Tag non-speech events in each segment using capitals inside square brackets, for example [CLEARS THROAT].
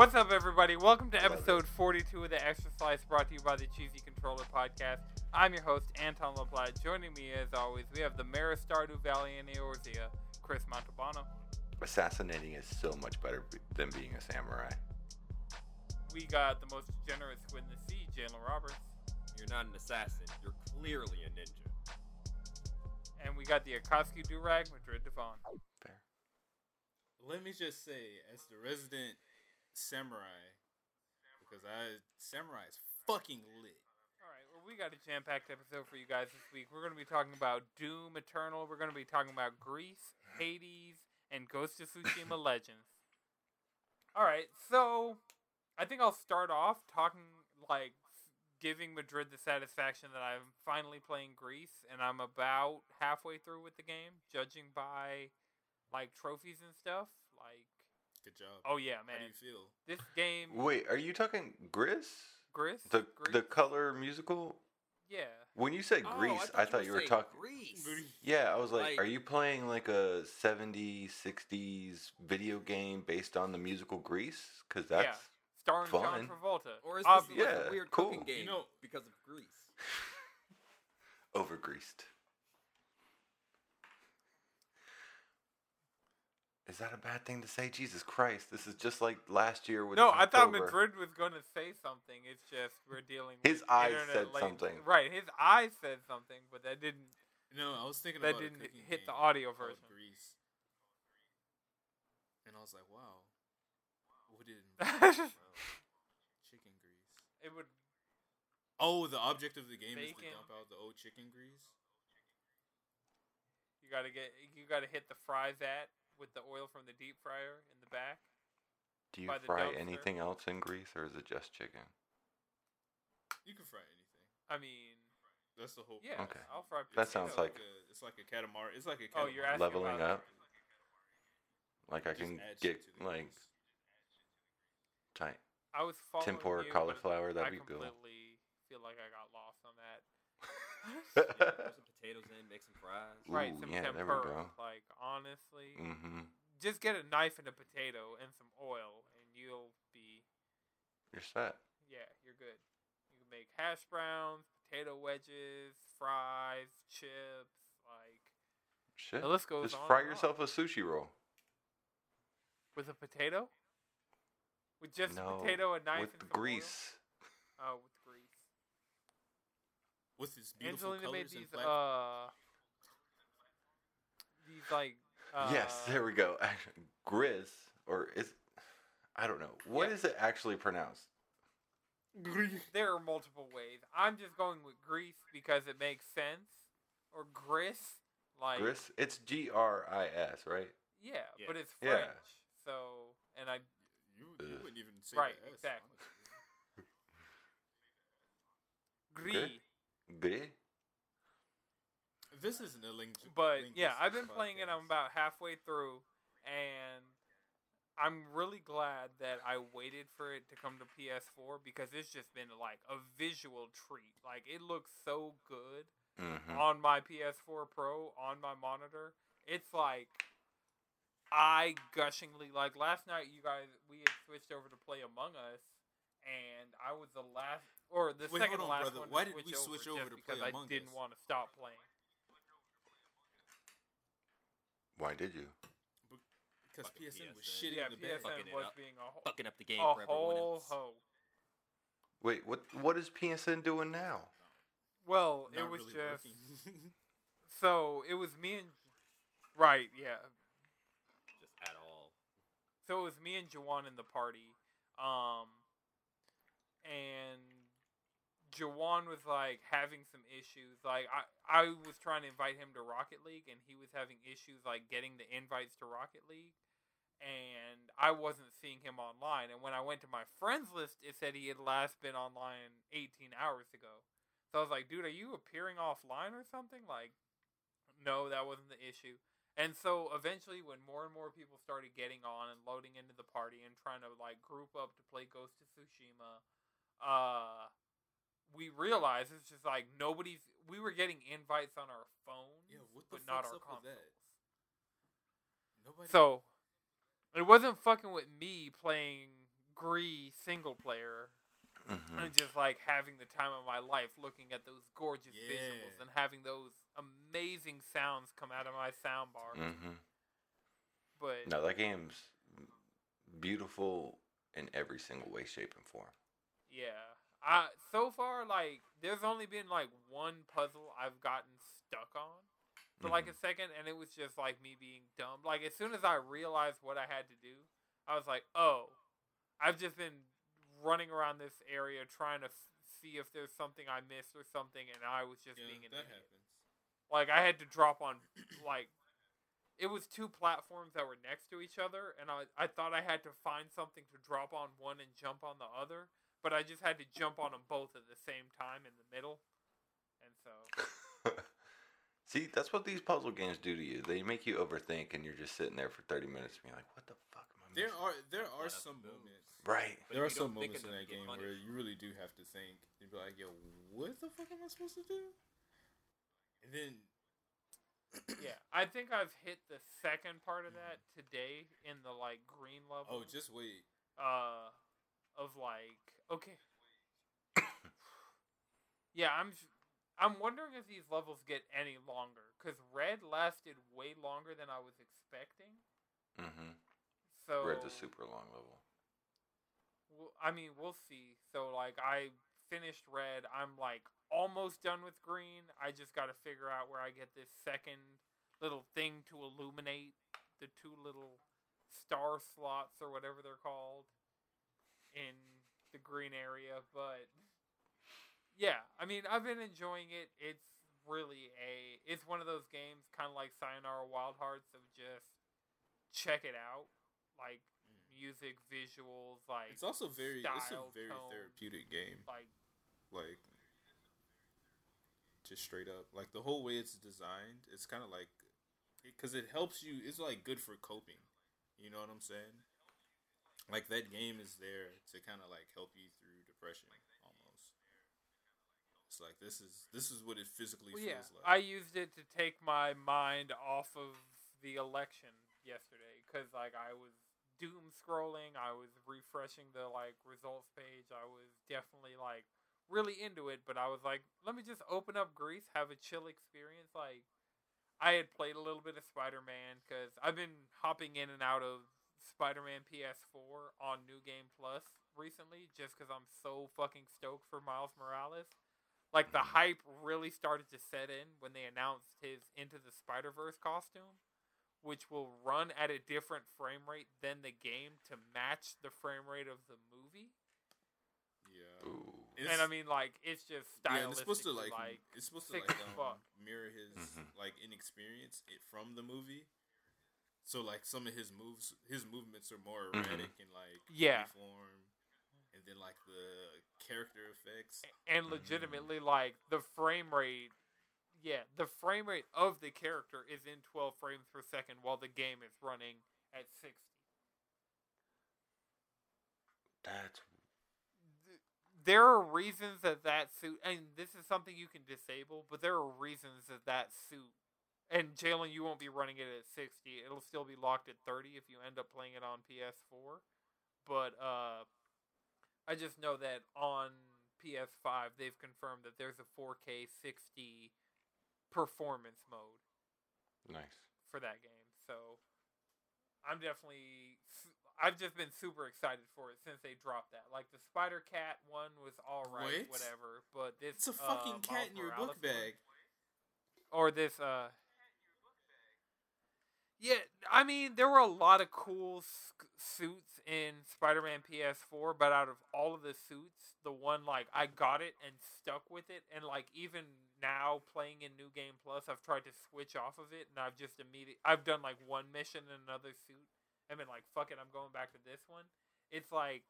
What's up, everybody? Welcome to episode 42 of the Extra Slice, brought to you by the Cheesy Controller Podcast. I'm your host, Anton LaPlatte. Joining me, as always, we have the Mayor of Stardew Valley and Eorzea, Chris Montalbano. Assassinating is so much better than being a samurai. We got the most generous squid in the sea, Jalen Roberts. You're not an assassin. You're clearly a ninja. And we got the Akatsuki Durag, Madrid Devon. Fair. Let me just say, as the resident samurai, because I samurai is fucking lit. All right, well, we got a jam-packed episode for you guys this week. We're going to be talking about Doom Eternal. We're going to be talking about Greece, Hades, and Ghost of Tsushima [LAUGHS] Legends. All right, so I think I'll start off talking like giving Madrid the satisfaction that I'm finally playing Greece, and I'm about halfway through with the game, judging by like trophies and stuff. Like, Good job. oh yeah, man. How do you feel? this game, Wait, are you talking Gris? Greece, The Greece? the color musical? yeah. When you said Oh, Grease, I thought, you were saying talking. Greece. Yeah, I was like, Like- are you playing like a 70s, 60s video game based on the musical Grease? Because that's Yeah. starring John Fun. Travolta. Or is this Obviously. like Yeah, a weird cool. cooking game You know- because of Greece? [LAUGHS] over greased. Is that a bad thing to say? Jesus Christ, this is just like last year with No, I thought Madrid was going to say something. It's just we're dealing. His eyes internet said late- something. Right, his eyes said something, but that didn't. No, I was thinking That about a didn't cooking hit the audio version. Grease. And I was like, wow. What did it [LAUGHS] involve? chicken grease. It would. Oh, the object of the game is to dump out the old chicken grease. You gotta get. You gotta hit the fries at with the oil from the deep fryer in the back. Do you by the fry dumpster. anything else in grease or is it just chicken? You can fry anything. I mean, That's the whole. yeah. Okay. I'll fry. That potato. sounds like- a, it's like a catamaran. It's like a Oh, catamaran. you're asking Leveling about- up? Like I Just can add get to the like grease. tight I was following tempura you, but cauliflower. That'd be cool. completely feel like I got lost on that. [LAUGHS] Yeah, throw some potatoes in, make some fries. right, some yeah, there we tempura. go. Like honestly, Mm-hmm. just get a knife and a potato and some oil, and you'll be You're set. yeah, you're good. You can make hash browns, potato wedges, fries, chips, like Shit. the list goes Just on. fry and on. yourself a sushi roll with a potato. With just a No, potato, a knife, with and the some oil? grease. Oh, with grease. His beautiful Angelina made colors and these flat. uh these like uh, yes, there we go. Actually, [LAUGHS] Grizz or is I don't know. What Yeah. is it actually pronounced? There are multiple ways. I'm just going with grease because it makes sense. Or gris, like Gris. It's G R I S, right? yeah, Yeah. but it's Yeah. French. So, and I You, you wouldn't even say Right, the S, exactly. honestly. gris. Gris. This isn't a link. But yeah, I've been linguistics playing it. I'm about halfway through, and I'm really glad that I waited for it to come to PS4 because it's just been like a visual treat. Like it looks so good Mm-hmm. on my PS4 Pro on my monitor. It's like I gushingly. Like last night, you guys we had switched over to play Among Us, and I was the last or the Wait, second hold on, last brother. one. Why did we switch over, over just to play because Among I didn't want to stop playing. Why did you? Because Fucking PSN was PSN. shitting Yeah, in the bed. PSN Fucking was up. being a, ho- Fucking up the game a for everyone whole else. hoe. Wait, what? What is PSN doing now? Well, it was really just [LAUGHS] so it was me and right, yeah. Just at all. So it was me and Jawan in the party, um, and Jawan was like having some issues. Like I, I was trying to invite him to Rocket League, and he was having issues like getting the invites to Rocket League, and I wasn't seeing him online. And when I went to my friends list, it said he had last been online 18 hours ago. So I was like, dude, are you appearing offline or something? Like, no, that wasn't the issue. And so eventually, when more and more people started getting on and loading into the party and trying to like group up to play Ghost of Tsushima, uh, we realized it's just like nobody's. We were getting invites on our phones, Yeah, what the but not our up with that? consoles. Nobody. So it wasn't fucking with me playing Gree single player Mhm. and just like having the time of my life looking at those gorgeous visuals and having those amazing sounds come out of my sound bar. Mhm. But No, that game's beautiful in every single way, shape, and form. yeah, I so far like there's only been like one puzzle I've gotten stuck on for like Mm-hmm. a second, and it was just like me being dumb. Like as soon as I realized what I had to do, I was like, oh, I've just been running around this area trying to f- see if there's something I missed or something, and I was just Yeah, being an that idiot. happens. Like I had to drop on like it was two platforms that were next to each other and I I thought I had to find something to drop on one and jump on the other, but I just had to jump on them both at the same time in the middle. And so [LAUGHS] See, that's what these puzzle games do to you. They make you overthink, and you're just sitting there for 30 minutes being like, what the fuck am I There missing? are there are that's some the moments. Right. But there are some moments in that you get game where you really do have to think. You'd be like, "Yo, what the fuck am I supposed to do?" And then, [COUGHS] yeah, I think I've hit the second part of that today in the like green level. oh, just wait. uh of like okay yeah i'm i'm wondering if these levels get any longer because red lasted way longer than i was expecting Mm-hmm. so Red's a super long level. well, i mean we'll see so like i finished red i'm like almost done with green i just got to figure out where i get this second little thing to illuminate the two little star slots or whatever they're called in the green area but yeah i mean i've been enjoying it it's really a it's one of those games kind of like sayonara wild hearts of just check it out like mm. music visuals like It's also very. it's a very tone. therapeutic game. like Like, just straight up, like the whole way it's designed, it's kind of like, because it helps you. It's like good for coping. You know what I'm saying? Like that game is there to kind of like help you through depression almost. It's like this is this is what it physically Well, yeah, feels I used it to take my mind off of the election yesterday because like I was doom scrolling, I was refreshing the like results page. I was definitely like really into it, but I was like, let me just open up Greece, have a chill experience. Like I had played a little bit of Spider Man because I've been hopping in and out of Spider Man PS4 on New Game Plus recently, just because I'm so fucking stoked for Miles Morales. Like the hype really started to set in when they announced his Into the Spider Verse costume, which will run at a different frame rate than the game to match the frame rate of the movie. yeah. Ooh. And I mean, like it's just yeah, it's supposed to like, like it's supposed to like um, fuck. mirror his Mhm. like inexperience it from the movie. So like some of his moves, his movements are more Mhm. erratic and like Yeah. form, and then like the character effects. and legitimately like the frame rate yeah the frame rate of the character is in 12 frames per second while the game is running at 60 That's there are reasons that that suit and this is something you can disable but there are reasons that that suit and Jalen, you won't be running it at 60. It'll still be locked at 30 if you end up playing it on PS4. But uh, I just know that on PS5 they've confirmed that there's a 4K 60 performance mode nice. for that game. So I'm definitely I've just been super excited for it since they dropped that. Like the Spider Cat one was all right, What? whatever, but this It's a uh, fucking cat Miles in your Morales book one- bag. or this uh yeah i mean there were a lot of cool suits in spider-man ps4 but out of all of the suits the one like i got it and stuck with it and like even now playing in new game plus i've tried to switch off of it and i've just immediately i've done like one mission in another suit and been like fuck it i'm going back to this one. It's like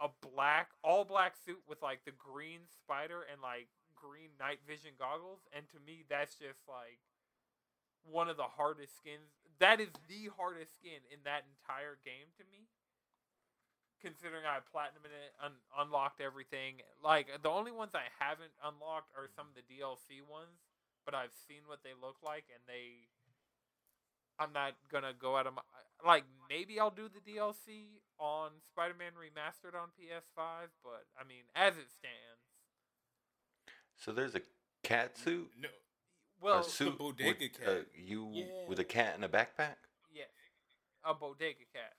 a black all black suit with like the green spider and like green night vision goggles and to me that's just like one of the hardest skins that is the hardest skin in that entire game to me considering i platinum in it un- unlocked everything like the only ones i haven't unlocked are some of the dlc ones but i've seen what they look like and they i'm not gonna go out of my like maybe I'll do the DLC on Spider-Man Remastered on PS5, but I mean, as it stands, So there's a cat suit. No, well, a suit bodega with, cat. uh, you with a cat in a backpack. yes, a bodega cat.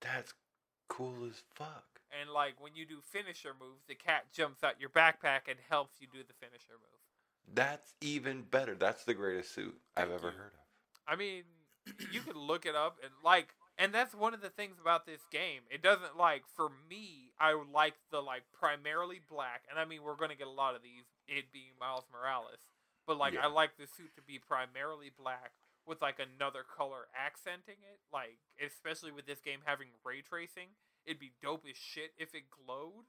That's cool as fuck. And like when you do finisher moves, the cat jumps out your backpack and helps you do the finisher move. That's even better. That's the greatest suit I've ever you. heard of. I mean, you could look it up and like, and that's one of the things about this game. It doesn't like for me. I like the like primarily black, and I mean we're gonna get a lot of these. It being Miles Morales, but like Yeah. I like the suit to be primarily black with like another color accenting it. Like especially with this game having ray tracing, it'd be dope as shit if it glowed.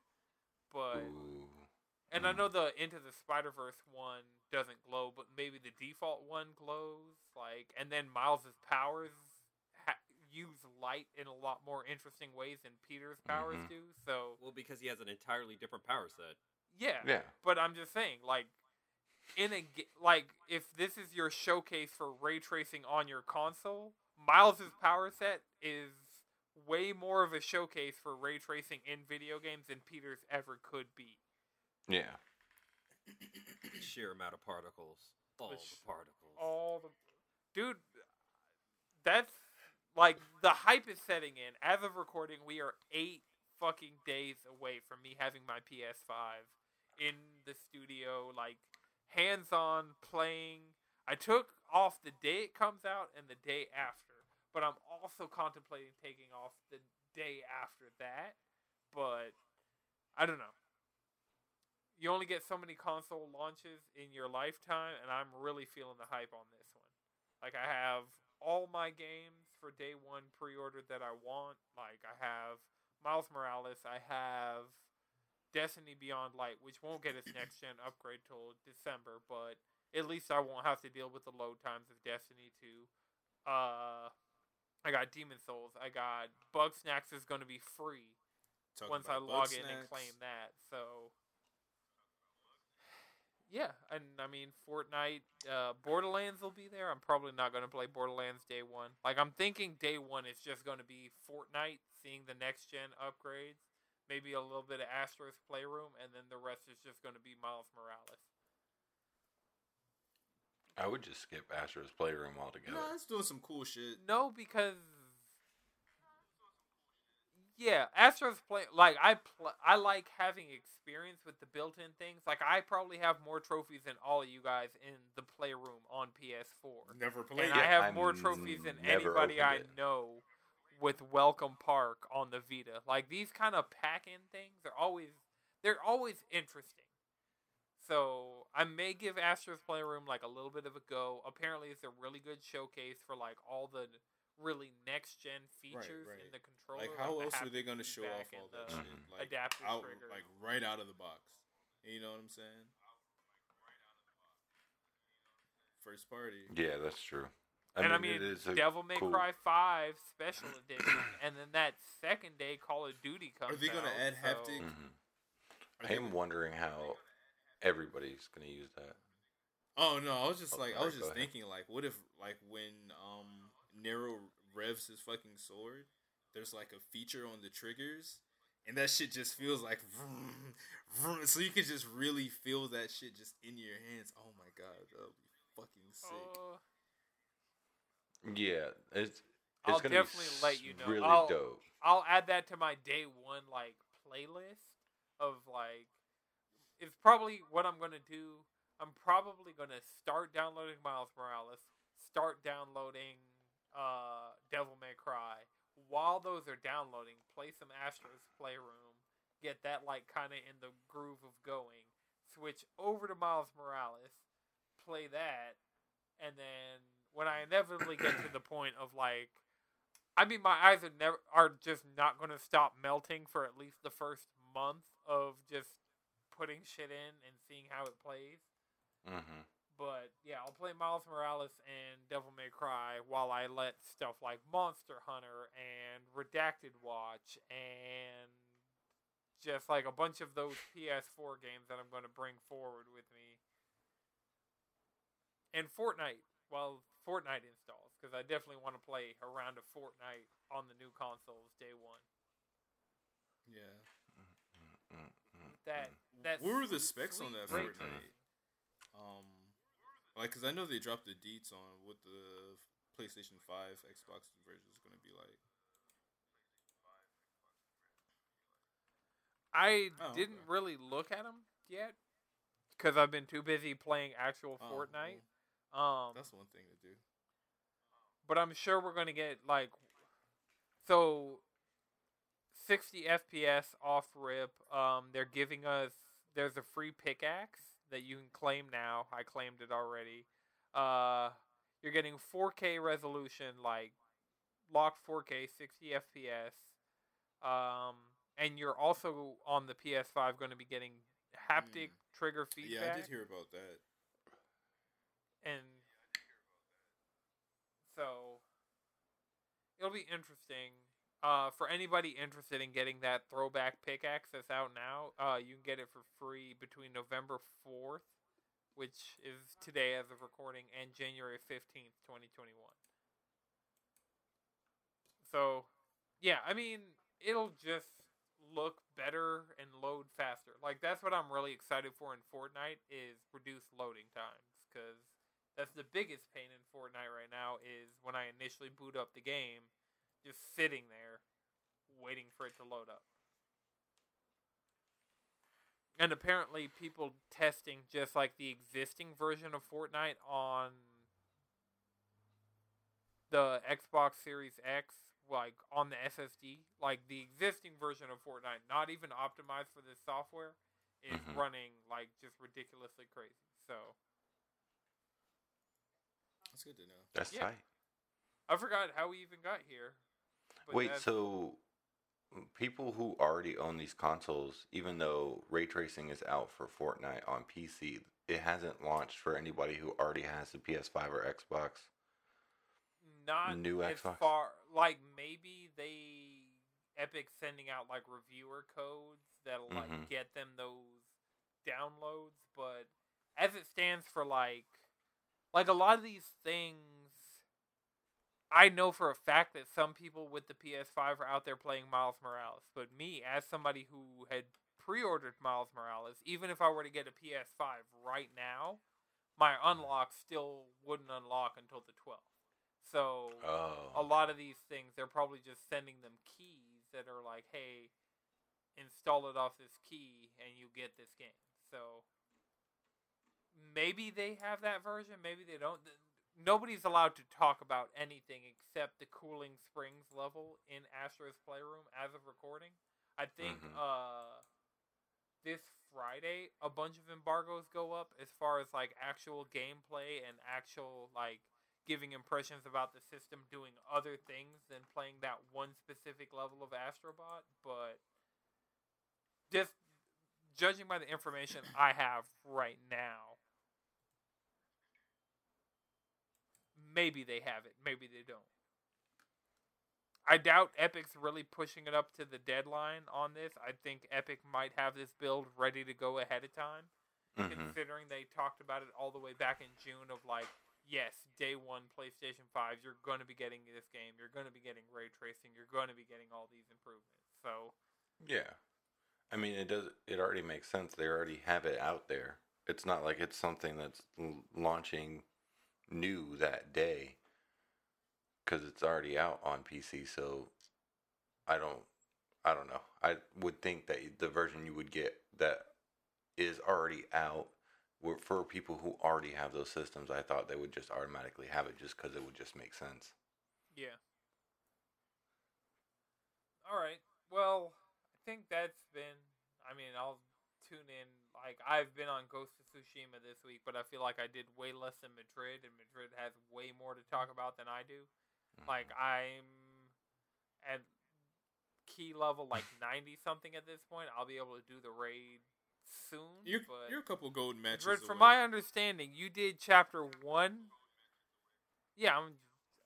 But Ooh. and I Mm. know the Into the Spider Verse one doesn't glow, but maybe the default one glows. Like, and then Miles's powers ha- use light in a lot more interesting ways than Peter's powers Mhm. do. So Well, because he has an entirely different power set. yeah, Yeah. but I'm just saying, like, in a like, if this is your showcase for ray tracing on your console, Miles's power set is way more of a showcase for ray tracing in video games than Peter's ever could be. Yeah. Sheer amount of particles. All the Which- particles. all the dude that's like the hype is setting in as of recording we are eight fucking days away from me having my ps5 in the studio like hands on playing i took off the day it comes out and the day after but i'm also contemplating taking off the day after that but i don't know you only get so many console launches in your lifetime, and I'm really feeling the hype on this one. Like I have all my games for day one pre-ordered that I want. Like I have Miles Morales, I have Destiny Beyond Light, which won't get its next gen upgrade till December, but at least I won't have to deal with the load times of Destiny 2. Uh, I got Demon's Souls. I got Bugsnax is going to be free Talk once I log Bug in and claim that. So yeah, and I mean Fortnite, uh, Borderlands will be there. I'm probably not going to play Borderlands day one. Like I'm thinking day one is just going to be Fortnite, seeing the next gen upgrades, maybe a little bit of Astro's Playroom, and then the rest is just going to be Miles Morales. I would just skip Astro's Playroom altogether. No, it's doing some cool shit. No, because yeah, Astro's play like I pl- I like having experience with the built-in things. Like I probably have more trophies than all of you guys in the playroom on PS4. Never played And I have I've more trophies than anybody I it. know with Welcome Park on the Vita. Like these kind of pack-in things are always they're always interesting. So I may give Astro's Playroom like a little bit of a go. Apparently, it's a really good showcase for like all the really next gen features in right. the controller. Like, how the else are they gonna show off all that shit? [CLEARS THROAT] Like adaptive out, trigger. like right out of the box. You know what I'm saying? First party. Yeah, that's true. I and mean, I mean, it is a Devil May cool- Cry Five Special Edition, and then that second day Call of Duty comes. Are they gonna add so- haptic? Mhm. I am wondering how everybody's gonna use that. Oh no, I was just Oh, like, I was go just ahead. thinking, like, what if, like, when um Nero revs his fucking sword, there's like a feature on the triggers, and that shit just feels like, vroom, vroom, so you can just really feel that shit just in your hands. Oh my god, that would be fucking sick. Uh, Yeah, it's. it's I'll gonna definitely be let you know. Really I'll- dope. I'll add that to my day one like playlist of like it's probably what I'm gonna do. I'm probably gonna start downloading Miles Morales, start downloading uh Devil May Cry. While those are downloading, play some Astro's Playroom, get that like kinda in the groove of going, switch over to Miles Morales, play that, and then when I inevitably get to the point of like I mean, my eyes are never are just not going to stop melting for at least the first month of just putting shit in and seeing how it plays. hmm But yeah, I'll play Miles Morales and Devil May Cry while I let stuff like Monster Hunter and Redacted Watch and just like a bunch of those PS4 games that I'm going to bring forward with me. And Fortnite. Well, Fortnite installs because I definitely want to play around a round of Fortnite on the new consoles day one. Yeah. That mm. that what were the specs on that ray Fortnite? Um, like, cause I know they dropped the deets on what the PlayStation Five, Xbox version is gonna be like. I Oh, didn't okay. really look at them yet because I've been too busy playing actual Oh, Fortnite. well, Um, that's one thing to do. but I'm sure we're gonna get like so 60 FPS off rip. Um, they're giving us there's a free pickaxe that you can claim now. I claimed it already. Uh, you're getting 4K resolution, like locked 4K, 60 FPS. Um, and you're also on the PS5 going to be getting haptic trigger feedback Yeah, I did hear about that. And so it'll be interesting uh, for anybody interested in getting that throwback pickaxe that's out now. Uh, you can get it for free between November fourth, which is today as of recording, and January fifteenth, twenty twenty one. So, yeah, I mean, it'll just look better and load faster. Like that's what I'm really excited for in Fortnite is reduced loading times because that's the biggest pain in Fortnite right now is when I initially boot up the game, just sitting there waiting for it to load up. And apparently people testing just like the existing version of Fortnite on the Xbox Series X like on the SSD, like the existing version of Fortnite, not even optimized for this software, is Mhm. running like just ridiculously crazy. So That's good to know. That's Yeah. tight. I forgot how we even got here. Wait, so people who already own these consoles, even though ray tracing is out for Fortnite on PC, it hasn't launched for anybody who already has the PS5 or Xbox. not new as Xbox? far like maybe they Epic sending out like reviewer codes that'll like Mhm. get them those downloads, but as it stands for like like a lot of these things I know for a fact that some people with the PS5 are out there playing Miles Morales, but me as somebody who had pre-ordered Miles Morales, even if I were to get a PS5 right now, my unlock still wouldn't unlock until the 12th. So Oh. a lot of these things they're probably just sending them keys that are like hey install it off this key and you get this game so maybe they have that version maybe they don't nobody's allowed to talk about anything except the cooling springs level in astro's playroom as of recording i think Mhm. uh this friday a bunch of embargoes go up as far as like actual gameplay and actual like giving impressions about the system doing other things than playing that one specific level of Astrobot, but just judging by the information I have right now, maybe they have it, maybe they don't. I doubt Epic's really pushing it up to the deadline on this. I think Epic might have this build ready to go ahead of time Mhm. considering they talked about it all the way back in June of like, yes, day one PlayStation 5, you're going to be getting this game, you're going to be getting ray tracing, you're going to be getting all these improvements. So, Yeah. I mean, it does. It already makes sense. They already have it out there. It's not like it's something that's l- launching new that day because it's already out on PC. So I don't. I don't know. I would think that the version you would get that is already out for people who already have those systems. I thought they would just automatically have it just because it would just make sense. yeah. All right. Well, I think that's been. I mean, I'll tune in. Like, I've been on Ghost of Tsushima this week, but I feel like I did way less than Madrid, and Madrid has way more to talk about than I do. Like mm-hmm. I'm at Ki level like [LAUGHS] ninety something at this point. I'll be able to do the raid soon. You're, but you're a couple golden matches. Madrid, from my understanding, you did chapter one. Yeah, I'm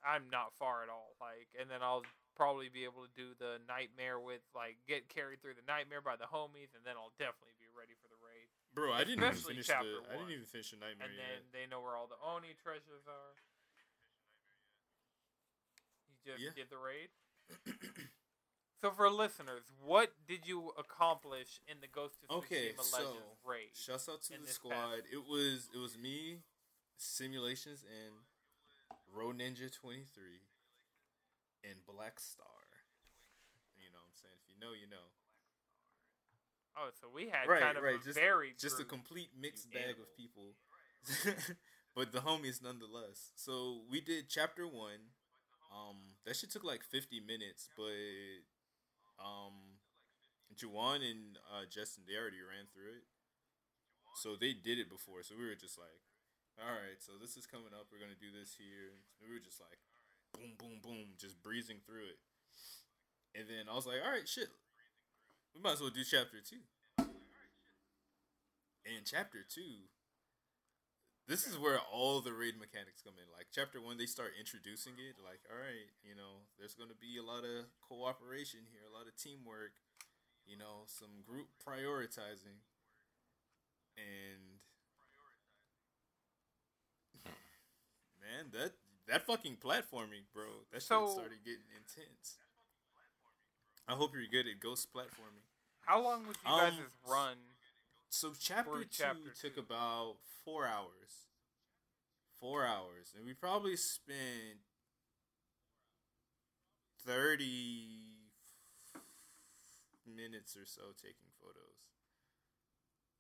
I'm not far at all. Like, and then I'll probably be able to do the nightmare with like get carried through the nightmare by the homies, and then I'll definitely be ready for the raid. Bro. I didn't even finish the. chapter I didn't even finish the nightmare And yet. then they know where all the Oni treasures are. You just Yeah. did the raid. [CLEARS THROAT] so for listeners, what did you accomplish in the Ghost of Okay, Tsushima so, Legends raid? Shouts out to the squad. It was it was me, simulations and Road Ninja twenty three, and Black Star. You know what I'm saying? If you know, you know. Oh, so we had Right, kind of right, a just- varied Just a complete mixed bag of people, [LAUGHS] but the homies nonetheless. So we did chapter one. Um, that shit took like 50 minutes, but um, Juwan and uh, Justin they already ran through it, so they did it before. So we were just like, all right, so this is coming up. We're gonna do this here. And we were just like, boom, boom, boom, just breezing through it. And then I was like, all right, shit, we might as well do chapter two. And chapter two, this is where all the raid mechanics come in. Like chapter one, they start introducing it. Like, all right, you know, there's going to be a lot of cooperation here, a lot of teamwork, you know, some group prioritizing, and hmm. man, that that fucking platforming, bro, that shit So- started getting intense. I hope you're good at ghost platforming. How long was you Um, guys' run? So chapter two chapter took two. about four hours. Four hours, and we probably spent thirty minutes or so taking photos.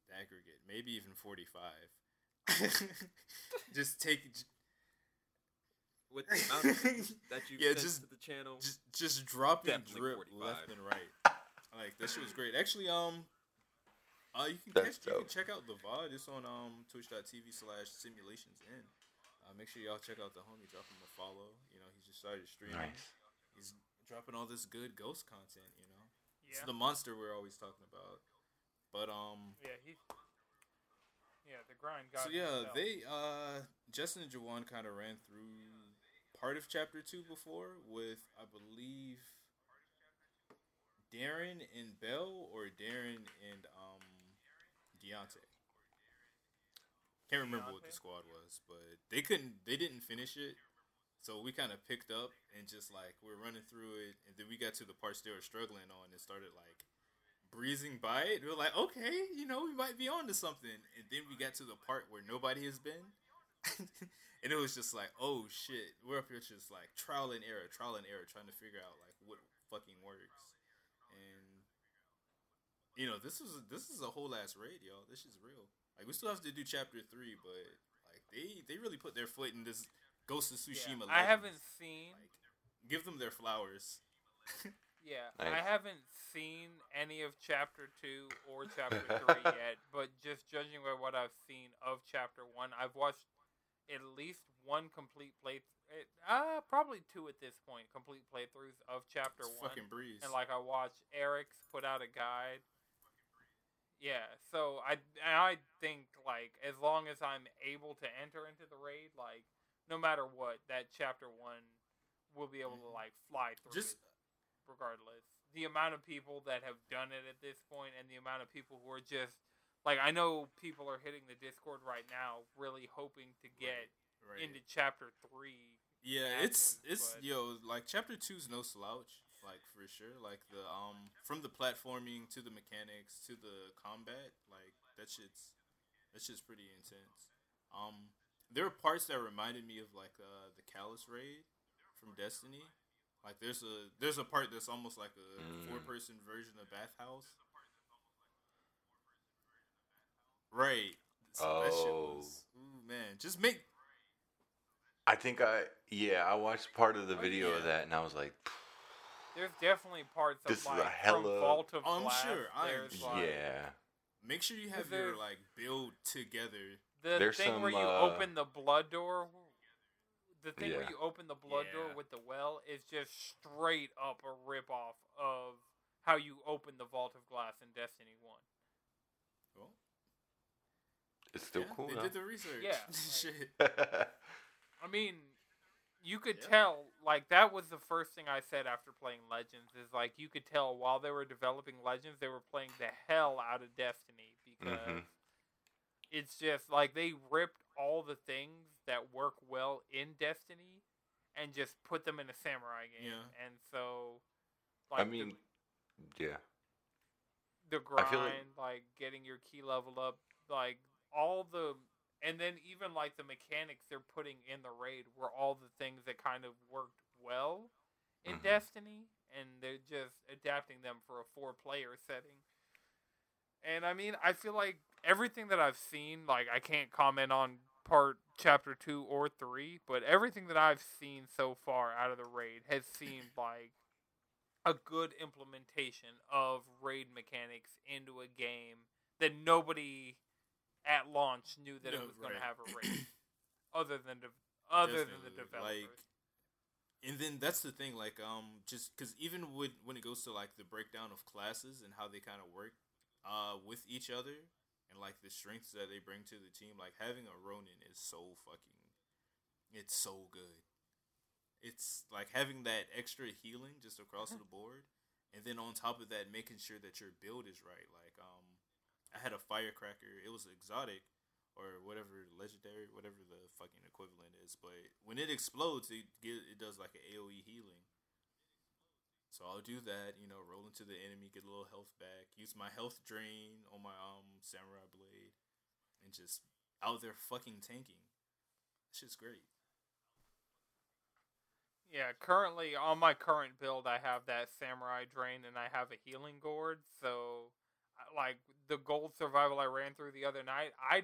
The aggregate, maybe even forty-five. [LAUGHS] just take, With the amount of [LAUGHS] that you Yeah, sent just- to the channel. just just dropping drip 45. left and right. Like that shit was great. Actually, um, uh, you can catch, you can check out the VOD. It's on um twitch.tv slash simulations in. Uh, make sure y'all check out the homie. Drop him a follow. You know, he just started streaming. Nice. He's dropping all this good ghost content. You know, it's the monster we're always talking about. But um, yeah, he. Yeah, the grind got. so yeah, himself. they uh Justin and Jawan kind of ran through part of chapter two before with I believe Darren and Bell or Darren and um Deontay. Can't remember what the squad was, but they couldn't they didn't finish it. So we kind of picked up and just like we're running through it, and then we got to the parts they were struggling on and started like breezing by it. We were like, okay, you know, we might be on to something. And then we got to the part where nobody has been. [LAUGHS] and it was just like, oh shit. We're up here just like trial and error, trial and error, trying to figure out like what fucking works. And you know, this is this is a whole ass raid, y'all. This is real. Like we still have to do chapter three, but like they they really put their foot in this Ghost of Yeah, Tsushima. I haven't seen. like give them their flowers. [LAUGHS] Yeah, Nice. I haven't seen any of chapter two or chapter three [LAUGHS] yet, but just judging by what I've seen of chapter one, I've watched at least one complete play. Uh, probably two at this point. Complete playthroughs of chapter It's one, fucking breeze. and like I watched Eric's put out a guide. Yeah, so I and I think like as long as I'm able to enter into the raid, like no matter what, that chapter one will be able to Mhm. like fly through just regardless. The amount of people that have done it at this point and the amount of people who are just like I know people are hitting the Discord right now really hoping to get right. into chapter 3. Yeah, it's active, it's but- yo like chapter two's no slouch, like for sure. Like the um from the platforming to the mechanics to the combat, like that shit's that shit's pretty intense. Um, there are parts that reminded me of like uh the Calus raid from Destiny. Like there's a there's a part that's almost like a Mm. four person version of Bathhouse. Right. So Oh. was ooh man, just make I think I yeah I watched part of the Oh, video of that and I was like There's definitely parts of This is a like from hella- Vault of I'm Glass. sure, I'm sure. like, yeah Make sure you have Is your like build together. The There's thing where you uh, open the blood door, the thing where you open the blood door with the well is just straight up a rip off of how you open the Vault of Glass in Destiny 1. Well, it's still yeah, cool They though. did the research. Yeah, [LAUGHS] Shit. [LAUGHS] I mean, you could Yeah. tell, like, that was the first thing I said after playing Legends is, like, you could tell while they were developing Legends, they were playing the hell out of Destiny because Mhm. it's just, like, they ripped all the things that work well in Destiny and just put them in a samurai game. Yeah. And so, I like, the- mean, yeah. the I grind, like- like, getting your Ki level up, like all the, and then even like the mechanics they're putting in the raid were all the things that kind of worked well in Mhm. Destiny, and they're just adapting them for a four player setting. And I mean, I feel like everything that I've seen, like I can't comment on part chapter two or three, but everything that I've seen so far out of the raid has seemed [LAUGHS] like a good implementation of raid mechanics into a game that nobody at launch knew that it No, was going to have a [CLEARS THROAT] raid, other than the other than the Definitely, developers. Like, and then that's the thing, like, um, just because even with when it goes to like the breakdown of classes and how they kind of work, uh, with each other and like the strengths that they bring to the team, like having a Ronin is so fucking, it's so good. It's like having that extra healing just across the board, and then on top of that, making sure that your build is right. Like, um, I had a firecracker. It was exotic or whatever legendary, whatever the fucking equivalent is. But when it explodes, it get, it does like an AOE healing. So I'll do that, you know, roll into the enemy, get a little health back, use my health drain on my um samurai blade, and just out there fucking tanking. Shit's great. Yeah, currently on my current build, I have that samurai drain and I have a healing gourd. So, like the gold survival I ran through the other night, I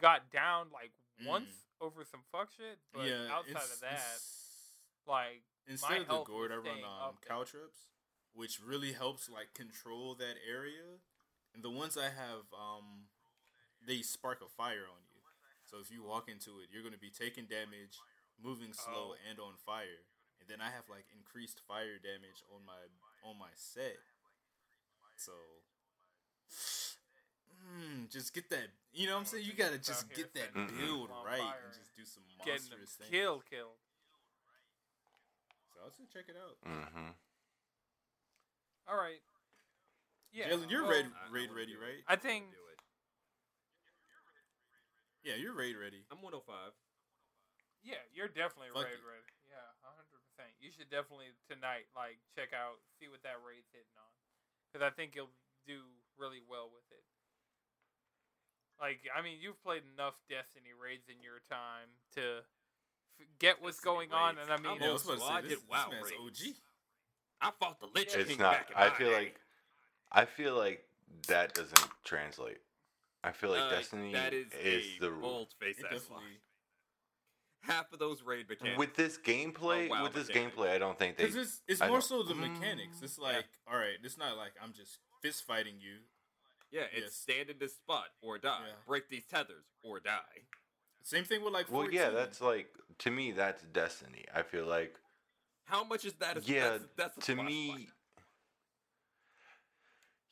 got down like once over some fuck shit. But yeah, outside of that, like instead of the gourd, I run staying um, up there. which really helps like control that area. And the ones I have, um, they spark a fire on you. So if you walk into it, you're gonna be taking damage, moving slow, Oh. and on fire. And then I have like increased fire damage on my on my set. So. Mm, just get that, you know what I'm saying? You gotta just get that setting build right and just do some getting them monstrous things. kill killed. So I'll say check it out. Mm-hmm. All right. Yeah, Jalen, you're well, raid, I- I raid ready, right? I I wanna think do it. Yeah, you're raid ready. I'm 105. Yeah, you're definitely Fuck raid it. ready. Yeah, hundred percent. You should definitely tonight like check out, see what that raid's hitting on, because I think you'll do really well with it. Like, I mean, you've played enough Destiny raids in your time to f- get what's Destiny going on, and I mean, I'm Yeah, I old was about to school. say, I did this WoW man's raids. OG. I fought the Lich It's King not. back in I feel day. like. I feel like that doesn't translate. I feel like Uh, Destiny that is, is a the bold face It ass lie. Half of those raid mechanics. with this gameplay. Oh, wow, with this mechanics. gameplay, I don't think they. Because it's, it's more so the Mm, mechanics. It's yeah. like, all right, it's not like I'm just fist fighting you. yeah, it's Yes. stand in this spot or die. Yeah. Break these tethers or die. Same thing with like. well, yeah, that's like to me. That's Destiny. I feel like How much is that? yeah. that's, that's a to me. point.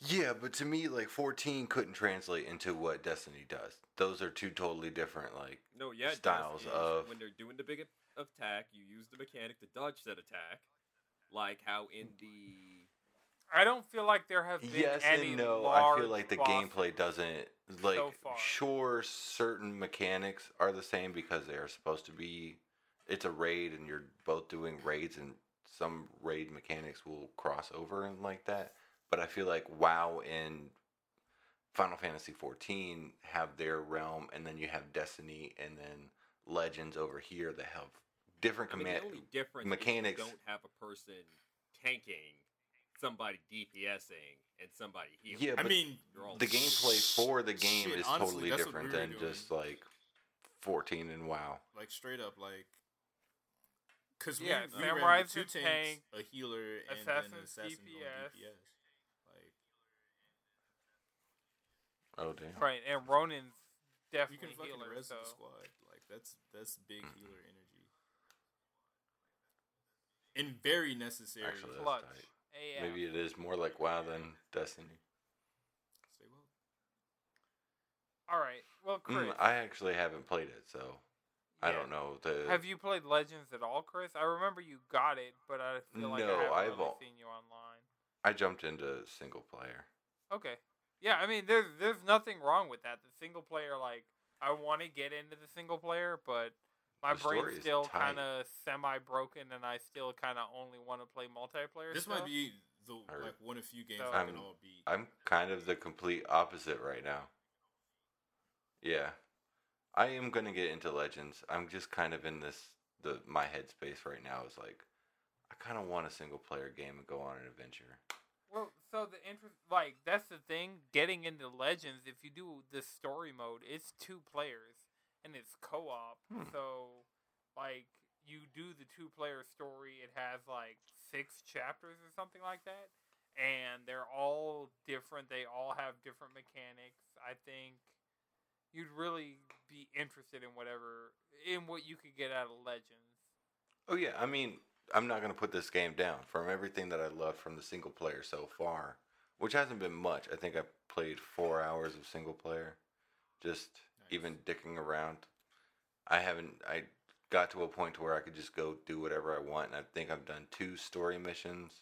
Yeah, but to me, like fourteen couldn't translate into what Destiny does. Those are two totally different. Like, No, yeah, styles of- when they're doing the big attack, you use the mechanic to dodge that attack, like how in the I don't feel like there have been yes any and no. I feel like the gameplay doesn't like. so sure, certain mechanics are the same because they are supposed to be. It's a raid, and you're both doing raids, and some raid mechanics will cross over and like that. But I feel like WoW and Final Fantasy XIV have their realm, and then you have Destiny, and then Legends over here that have different I mean, command. difference mechanics- don't have a person tanking, somebody DPSing, and somebody healing. Yeah, I mean, You're the gameplay for the game Shit, is honestly, totally different we than doing. just like 14 and WoW. like straight up, like. Because Yeah, we, we ran two tanks, tank, a healer, and then an assassin DPS. on DPS. Like, Oh damn. right? And Ronin's you definitely can fucking healer. res So the squad. Like that's that's big Mhm. healer energy, and very necessary. Actually, that's clutch. tight. AF. Maybe it is more like WoW than Destiny. Say what? All right. Well, Chris, Mm, I actually haven't played it, so I yeah. don't know the. Have you played Legends at all, Chris? I remember you got it, but I feel like No, I haven't I've really al- seen you online. I jumped into single player. Okay. Yeah, I mean, there's there's nothing wrong with that. The single player, like, I want to get into the single player, but My The brain's still kind of semi broken, and I still kind of only want to play multiplayer. This stuff. might be the Or- like one of few games So- we can I'm- all beat. I'm kind of the complete opposite right now. Yeah. I am going to get into Legends. I'm just kind of in this the my headspace right now is like I kind of want a single player game and go on an adventure. Well, so the interest, like that's the thing. Getting into Legends, if you do the story mode, it's two players and it's co-op. Hmm. So, like, you do the two-player story. It has like six chapters or something like that, and they're all different. They all have different mechanics. I think you'd really be interested in whatever in what you could get out of Legends. Oh yeah, I mean, I'm not going to put this game down from everything that I love from the single player so far, which hasn't been much. I think I played 4 hours of single player just. Even dicking around. I haven't I got to a point to where I could just go do whatever I want and I think I've done two story missions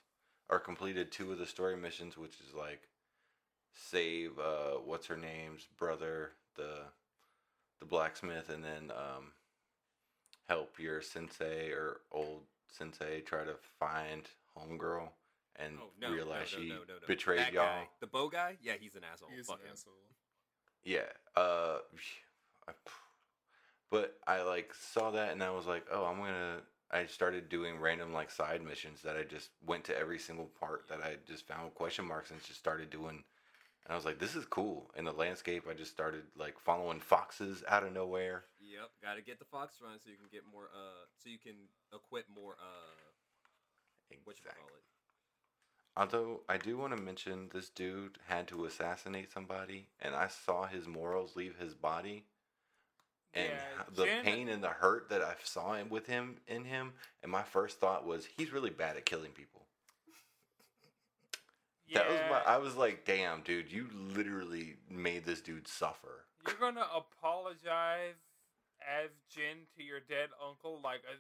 or completed two of the story missions which is like save uh what's her name's brother the the blacksmith and then um help your sensei or old sensei try to find homegirl and Oh no, realize no, no, she no, no, no. betrayed that y'all. Guy, the bow guy, yeah, he's an asshole. He is Fuck an asshole. Yeah. Uh I- but I like saw that and I was like, "Oh, I'm to I started doing random like side missions that I just went to every single part that I just found question marks and just started doing and I was like, "This is cool." In the landscape, I just started like following foxes out of nowhere. Yep, got to get the fox run so you can get more. Uh, so you can equip more. Uh, what you call it? Although I do want to mention this dude had to assassinate somebody and I saw his morals leave his body and Yeah, the pain and the hurt that I saw him with him in him, and my first thought was he's really bad at killing people. That was my. I was like, damn, dude, you literally made this dude suffer. You're gonna apologize as Jin to your dead uncle like a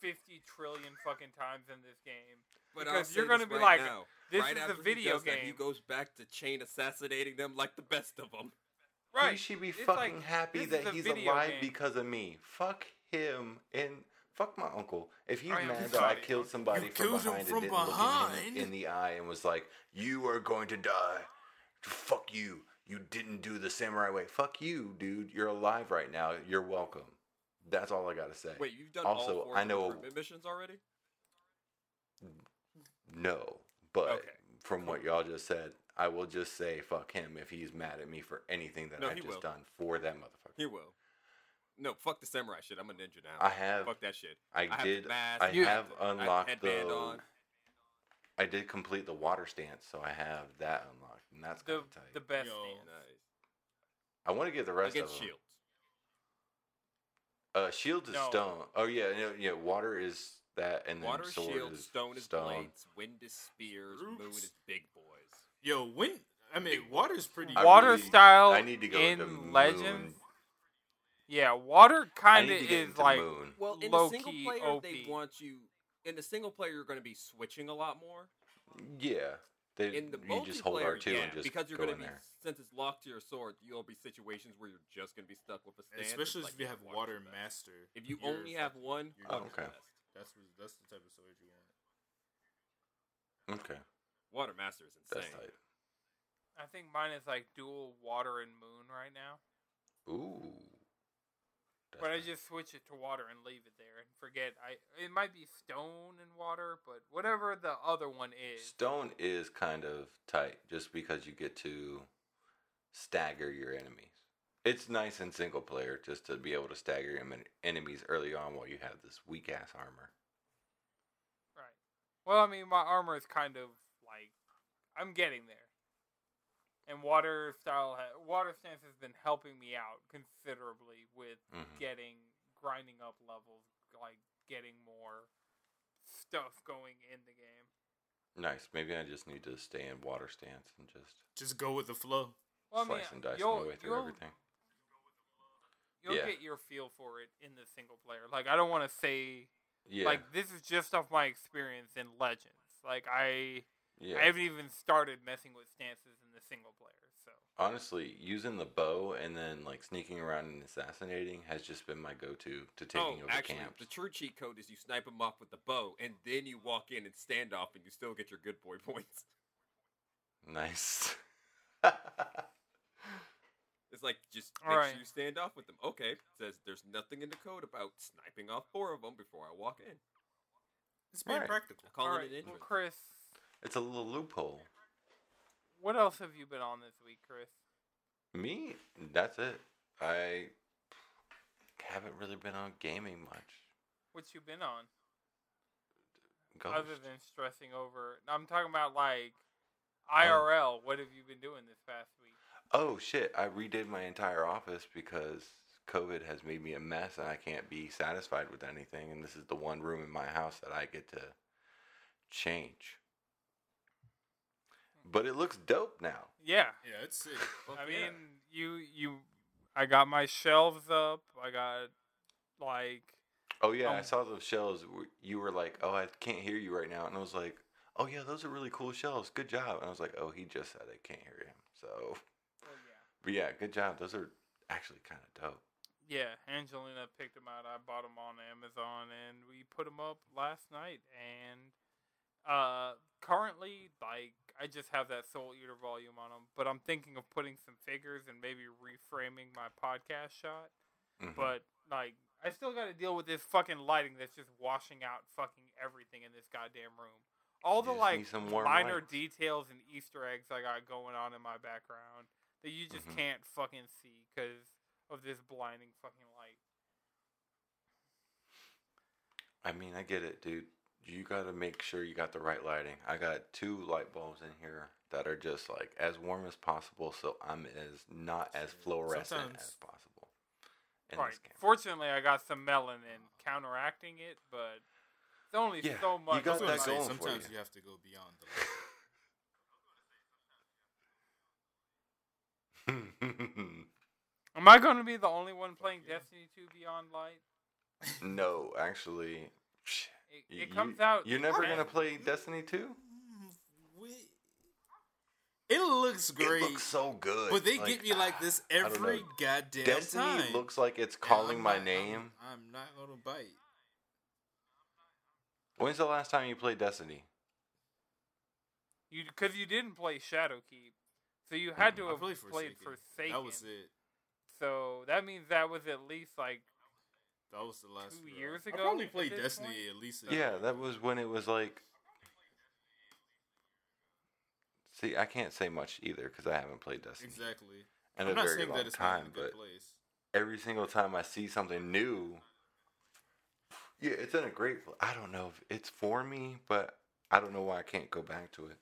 fifty trillion fucking times in this game. But uh, Because I'll you're gonna be right like, now, This right is after a he video that, game, he goes back to chain assassinating them like the best of them. right? He should be It's fucking like, happy that he's alive game. because of me. Fuck him and fuck my uncle. If he's I mad that I killed somebody You from killed behind from and didn't look him in, in the eye and was like, "You are going to die." Fuck you. You didn't do the samurai way. Fuck you, dude. You're alive right now. You're welcome. That's all I gotta say. Wait, you've done Also, all four I know- missions already? No, but Okay, from what y'all just said, I will just say fuck him if he's mad at me for anything that No, I've just will. done for that motherfucker. He will. No, fuck the samurai shit. I'm a ninja now. I have, fuck that shit. I, have the did, mask, I I have the- I the unlocked the, on. I did complete the water stance, so I have that unlocked, and that's the kind of tight. the best Yo. Nice. I want to get the rest Against of them. shields. Uh, shield is No. stone. Oh yeah, yeah, yeah. Water is that, and then Water is sword shield, is stone is stone. blades, wind is spears, moon is big boys. Yo, wind. I mean, water's pretty. I Water really- style I need to go in to moon. Legends. Yeah, water I kind need of to get is into like moon. Well, in low the single key player, OP. they want you. In the single player, you're going to be switching a lot more. Yeah, they, In the you just hold multiplayer, R2 yeah, and just because you're go gonna in be there. since it's locked to your sword, you'll be situations where you're just gonna be stuck with a stance. especially It's if you have water master. If you you're only have fucking- one, you're Oh, done. okay. Best. That's what- that's the type of sword you want. Okay, Water Master is that's insane. tight. I think mine is like dual water and moon right now. Ooh. That's But I just switch it to water and leave it there and forget. I it might be stone and water, but whatever the other one is. Stone is kind of tight just because you get to stagger your enemies. It's nice in single player just to be able to stagger your enemies early on while you have this weak ass armor. Right. Well, I mean, my armor is kind of like I'm getting there. And water style, ha- water stance has been helping me out considerably with Mhm. getting grinding up levels, like getting more stuff going in the game. Nice. Maybe I just need to stay in water stance and just Just go with the flow. Well, I slice mean, and dice you'll, my way through everything. You'll Yeah. get your feel for it in the single player. Like I don't want to say Yeah. like this is just off my experience in Legends. Like I Yeah. I haven't even started messing with stances in the single player. So Honestly, using the bow and then like sneaking around and assassinating has just been my go-to to taking oh, over actually, camps. the true cheat code is you snipe them off with the bow, and then you walk in and stand off, and you still get your good boy [LAUGHS] points. Nice. [LAUGHS] It's like just make right. sure you stand off with them. Okay, says there's nothing in the code about sniping off four of them before I walk in. It's being Alright. practical. I call all it right, an well. Chris, it's a little loophole. what else have you been on this week, Chris? Me, that's it. I haven't really been on gaming much. What you been on? Ghost. Other than stressing over, I'm talking about like oh. IRL. What have you been doing this past week? Oh shit! I redid my entire office because COVID has made me a mess, and I can't be satisfied with anything. And this is the one room in my house that I get to change. But it looks dope now. Yeah, Yeah, it's sick. Fuck I yeah. mean, you you, I got my shelves up. I got like Oh yeah, I Um, saw those shelves. You were like, "Oh, I can't hear you right now," and I was like, "Oh yeah, those are really cool shelves. Good job." And I was like, "Oh, he just said I can't hear him." So, yeah. [LAUGHS] but yeah, good job. Those are actually kind of dope. Yeah, Angelina picked them out. I bought them on Amazon, and we put them up last night. And uh, currently, like, I just have that Soul Eater volume on them. But I'm thinking of putting some figures and maybe reframing my podcast shot. Mhm. But like, I still got to deal with this fucking lighting that's just washing out fucking everything in this goddamn room. All the like some minor lights. details and Easter eggs I got going on in my background that you just Mhm. can't fucking see because of this blinding fucking light. I mean, I get it, dude. You got to make sure you got the right lighting. I got two light bulbs in here that are just like as warm as possible, so I'm as not as fluorescent Sometimes- as possible. In right. this. Fortunately, I got some melanin counteracting it, but it's only Yeah, so you much. got I was gonna that going for sometimes you. you have to go beyond the [LAUGHS] light. Am I going to be the only one playing yeah. Destiny 2 Beyond Light? no, actually, It, y- it comes you, out. You're never gonna play Destiny two. We, it looks great, It looks so good, but they Like, get me like this every know. goddamn Destiny time. looks like it's calling I'm my not- I'm- name. I'm, not gonna bite. When's the last time you played Destiny? You because you didn't play Shadowkeep, so you had mm, to I have played played Forsaken. Forsaken. That was it. So that means that was at least like That was the last Two years ago. I ago probably played this Destiny point? at least. a- Yeah, that was when it was like. See, I can't say much either because I haven't played Destiny exactly. in I'm a not very saying long that it's time, a good but place. every single time I see something new, yeah, it's in a great. I don't know if it's for me, but I don't know why I can't go back to it.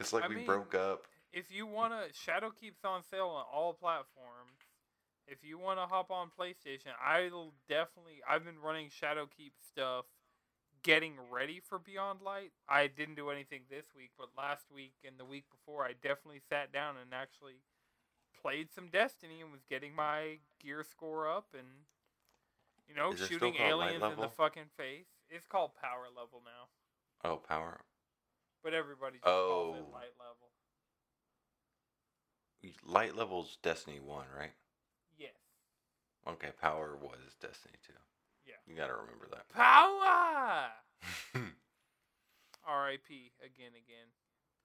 It's like I we mean, broke up. if you wanna Shadowkeep's on sale on all platforms. If you wanna hop on PlayStation, I'll definitely. I've been running Shadowkeep stuff, getting ready for Beyond Light. I didn't do anything this week, but last week and the week before, I definitely sat down and actually played some Destiny and was getting my gear score up and you know Is it still shooting aliens in the fucking face. It's called power level now, Oh, power. but everybody just calls it Oh. light level. Light levels Destiny one, right? Yes. Okay, power was Destiny two. Yeah. You gotta remember that. Power. [LAUGHS] R.I.P. again, again.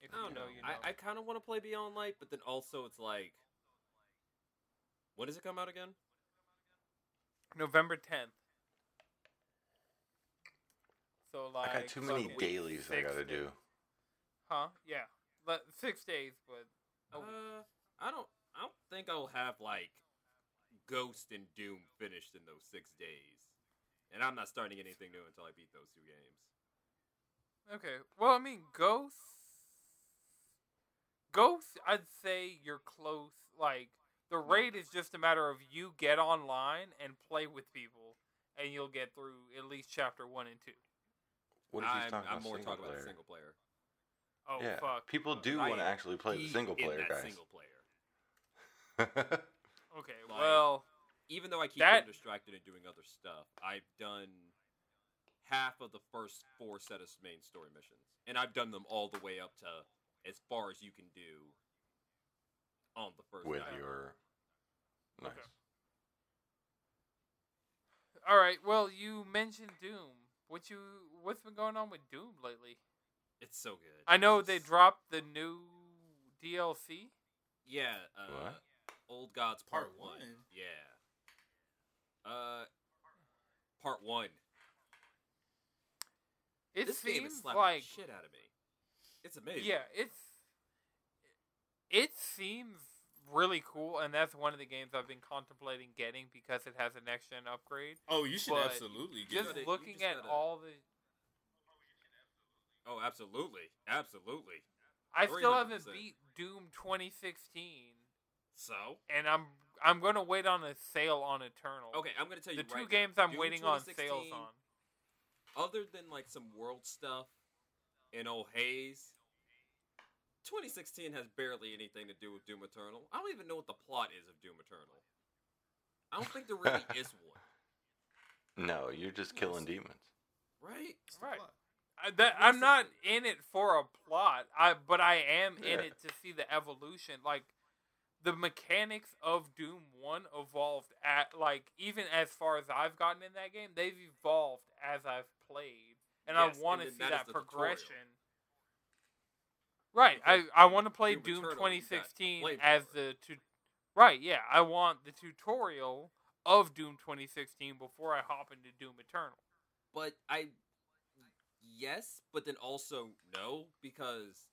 If I you don't know, know. you know. I, I kind of want to play Beyond Light, but then also it's like, when does it come out again? November tenth. So like. I got too many fucking dailies I gotta days. do. Huh? Yeah. But six days, but. Uh, I don't. I don't think I'll have like Ghost and Doom finished in those six days, and I'm not starting anything new until I beat those two games. Okay. Well, I mean, Ghost. Ghost, I'd say you're close. Like the raid is just a matter of you get online and play with people, and you'll get through at least chapter one and two. What if he's I'm, talking I'm about more single talking about player? the single player. Oh yeah, fuck. people do want to actually play the Deep single in player, that guys. Single player. [LAUGHS] Okay. like- well, Even though I keep That- getting distracted and doing other stuff, I've done half of the first four set of main story missions, and I've done them all the way up to as far as you can do on the first with night. your nice. Okay. All right. Well, you mentioned Doom. What you what's been going on with Doom lately? It's so good. I know It's they just- dropped the new DLC. Yeah. Uh, What? Old Gods Part, Part one. one? Yeah. Uh, Part one. It this game is slapping like the shit out of me. It's amazing. yeah, it's it seems really cool, and that's one of the games I've been contemplating getting because it has a next gen upgrade. Oh, you should But absolutely get Just it. you looking just at gotta- all the, Oh, absolutely, absolutely. I still haven't beat Doom 2016, So, and I'm I'm gonna wait on a sale on Eternal. okay, I'm gonna tell you the two now, games I'm Doom waiting on sales on. Other than like some world stuff and old Haze, 2016 has barely anything to do with Doom Eternal. I don't even know what the plot is of Doom Eternal. I don't think there really is [LAUGHS] one, No, you're just killing demons. right? Right. I, that, I'm not in it for a plot. I but I am in it to see the evolution. Like the mechanics of Doom One evolved at like even as far as I've gotten in that game, they've evolved as I've played, and Yes, I want to see that that the tutorial. progression. Right, I I want to play Doom Doom Eternal, you got 2016 as the tu- right. Yeah, I want the tutorial of Doom 2016 before I hop into Doom Eternal. But I, yes, but then also no because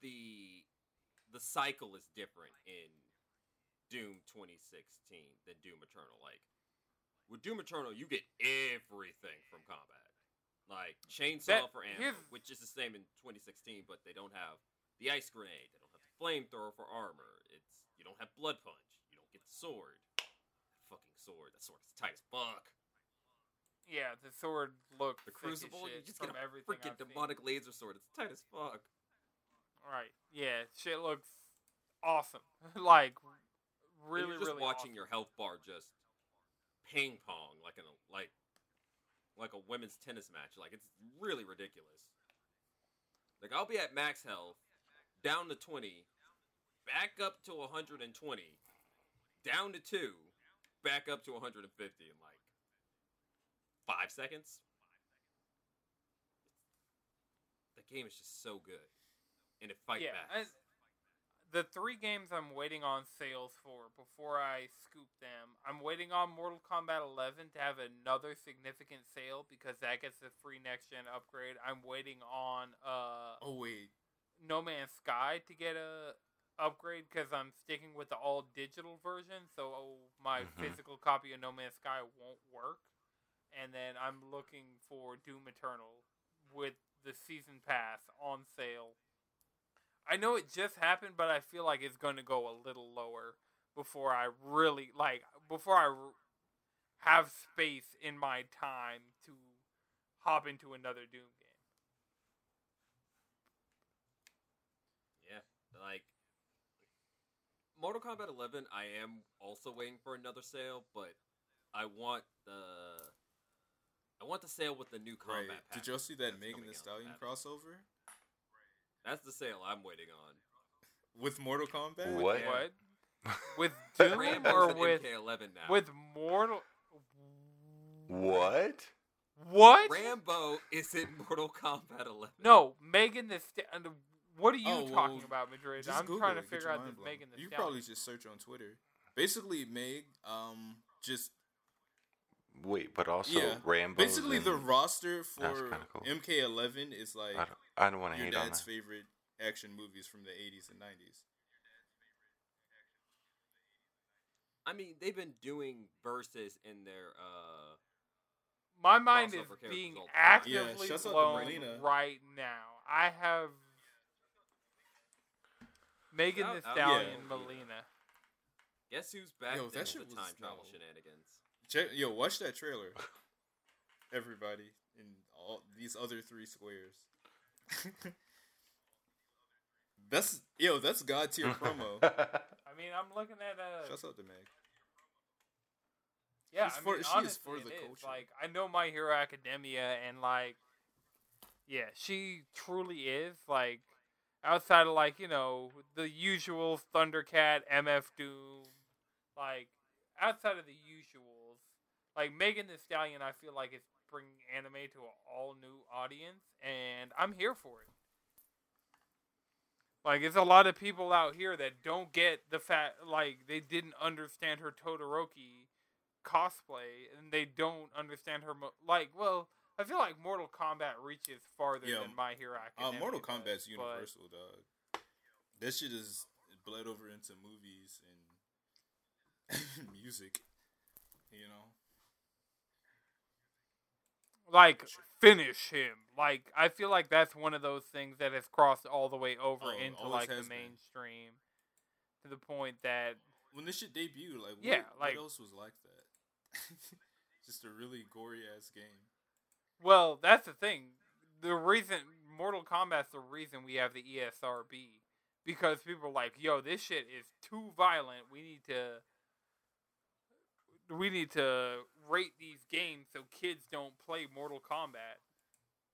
the the cycle is different in Doom 2016 than Doom Eternal. Like with Doom Eternal, you get everything from combat, like chainsaw That- for ammo, here's- which is the same in 2016, but they don't have the ice grenade, they don't have the flamethrower for armor. It's you don't have blood punch, you don't get the sword. That fucking sword, that sword is tight as fuck. Yeah, the sword looked The Crucible, you just get a everything freaking I've seen. demonic laser sword. It's tight as fuck. Right. Yeah, shit looks awesome. [LAUGHS] like really, you're just really watching awesome. your health bar just ping pong like in a like like a women's tennis match. Like it's really ridiculous. Like I'll be at max health, down to twenty, back up to 120, down to two, back up to 150 in like five seconds. The game is just so good, and it fight yeah, backs. The three games I'm waiting on sales for before I scoop them. I'm waiting on Mortal Kombat 11 to have another significant sale because that gets a free next gen upgrade. I'm waiting on uh Oh wait, No Man's Sky to get a upgrade because I'm sticking with the all digital version, so my Mhm. physical copy of No Man's Sky won't work. And then I'm looking for Doom Eternal with the season pass on sale. I know it just happened, but I feel like it's going to go a little lower before I really like before I have space in my time to hop into another Doom game. Yeah, like Mortal Kombat 11, I am also waiting for another sale, but I want the I want the sale with the new right? combat. Did y'all see that Megan Thee. Stallion That- crossover That's the sale I'm waiting on. with Mortal Kombat? What? Yeah. What? [LAUGHS] With [LAUGHS] Doom or with MK11 now. with Mortal? What? What? Rambo is in Mortal Kombat 11. No, Megan Thee Sta- uh, What are you Oh, talking well, about, Madrid? Just I'm Google trying to it, get figure out mind this blown. Megan Thee You Stallion. probably just search on Twitter. Basically, Meg, um, just Wait, but also Yeah, Rambo. basically the roster for cool. MK11 is like I don't, I don't want to your hate on dad's that. favorite action movies from the 80s and 90s. I mean, they've been doing verses in their uh My mind is being all the time. Yeah, actively shouts out to blown right now. I have Megan Thee Shout out- Stallion, yeah. Melina. guess who's back Yo, then that shit the time travel shenanigans. Check, yo, watch that trailer. Everybody in all these other three squares. [LAUGHS] that's yo, that's god tier [LAUGHS] promo. I mean, I'm looking at uh, Shouts out to Meg. Yeah, She's I for- mean, she is for the it is. culture. Like, I know My Hero Academia, and like, yeah, she truly is. Like, outside of like you know the usual Thundercat, MF Doom, like outside of the usuals, like Megan Thee Stallion, I feel like it's bringing anime to an all new audience, and I'm here for it. Like, it's a lot of people out here that don't get the fact, like, they didn't understand her Todoroki cosplay, and they don't understand her. Mo- like, well, I feel like Mortal Kombat reaches farther Yeah, than My Hero Uh, Academia. Mortal does, Kombat's universal, dog. That shit is bled over into movies and [LAUGHS] music. You know, like finish him. Like I feel like that's one of those things that has crossed all the way over Oh, into like the has been. mainstream to the point that when this shit debuted, like, Yeah, what, like- what else was like that? [LAUGHS] Just a really gory ass game. well, that's the thing. The reason Mortal Kombat's the reason we have the ESRB because people are like, "Yo, this shit is too violent. We need to we need to rate these games so kids don't play Mortal Kombat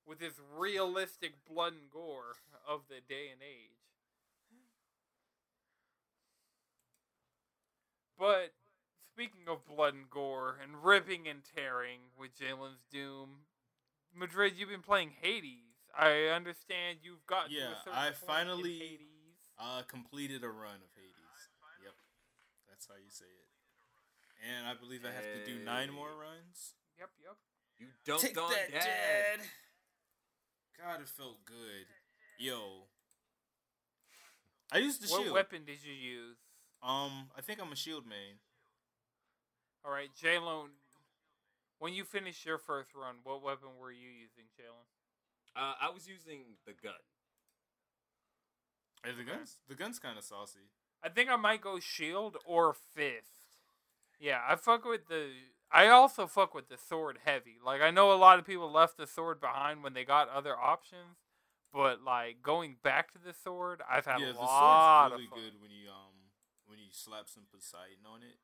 with this realistic blood and gore of the day and age." But speaking of blood and gore and ripping and tearing with Jalen's Doom, Madrid, you've been playing Hades. I understand you've got Yeah, to a certain I point in finally- Hades. Uh, completed a run of Hades. Yep, that's how you say it. And I believe I have to do nine more runs. Yep, yep. You dunked on dad. God, it felt good. Yo, I used the what shield. What weapon did you use? Um, I think I'm a shield main. All right, Jalen. When you finished your first run, what weapon were you using, Jalen? Uh, I was using the gun. Hey, the guns, the gun's kind of saucy. I think I might go shield or fist. Yeah, I fuck with the. I also fuck with the sword heavy. Like I know a lot of people left the sword behind when they got other options, but like going back to the sword, I've had yeah, a the lot sword's really of fun. good when you um when you slap some Poseidon on it.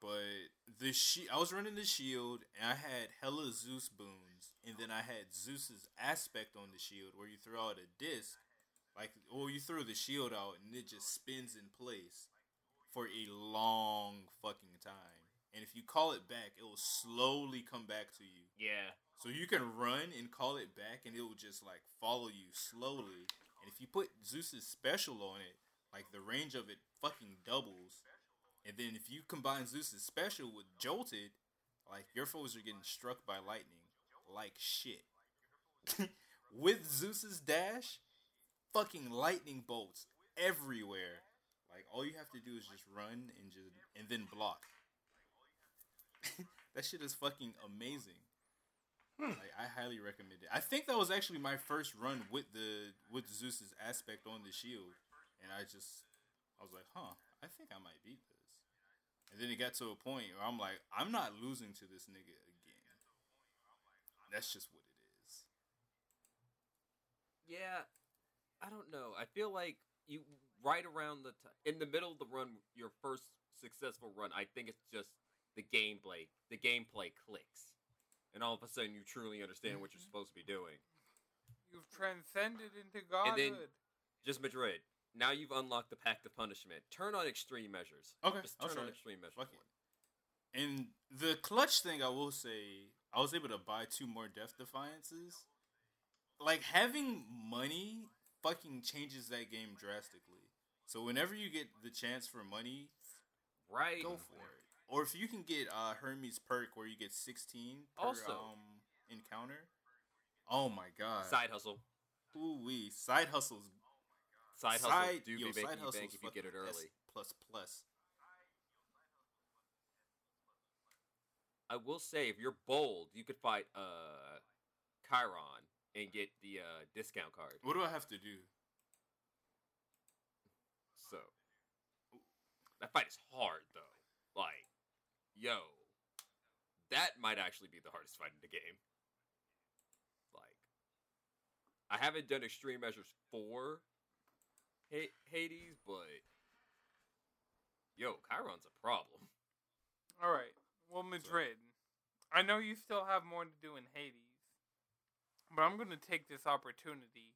But the she I was running the shield and I had hella Zeus boons, and then I had Zeus's aspect on the shield where you throw out a disc, like or you throw the shield out and it just spins in place for a long fucking time. And if you call it back, it will slowly come back to you. Yeah. So you can run and call it back, and it will just like follow you slowly. And if you put Zeus's special on it, like the range of it fucking doubles. And then if you combine Zeus's special with Jolted, like your foes are getting struck by lightning like shit. [LAUGHS] with Zeus's dash, fucking lightning bolts everywhere. Like all you have to do is just run and just and then block. [LAUGHS] that shit is fucking amazing. Like I highly recommend it. I think that was actually my first run with the with Zeus's aspect on the shield, and I just I was like, huh, I think I might beat this. And then it got to a point where I'm like, I'm not losing to this nigga again. That's just what it is. Yeah, I don't know. I feel like you right around the t- in the middle of the run, your first successful run. I think it's just the gameplay. The gameplay clicks, and all of a sudden you truly understand what you're mm-hmm. supposed to be doing. You've transcended into godhood. And then- Just Madrid. Now you've unlocked the Pact of Punishment. Turn on extreme measures. Okay, Just I'll turn try on extreme measures. Fuck for it. And the clutch thing, I will say, I was able to buy two more Death Defiances. Like having money fucking changes that game drastically. So whenever you get the chance for money, Right. go for it. Or if you can get uh, Hermes perk where you get sixteen per Also- um, encounter. Oh my god! Side hustle. Ooh wee! Side hustles. Side hustle. Do yo, be side hustles bank if you get it early. Plus plus. I will say, if you're bold, you could fight uh Chiron and get the uh discount card. What do I have to do? So that fight is hard though. Like, yo, that might actually be the hardest fight in the game. Like, I haven't done extreme measures for Ha- Hades, but yo, Chiron's a problem. All right. Well, Madrid, I know you still have more to do in Hades, but I'm going to take this opportunity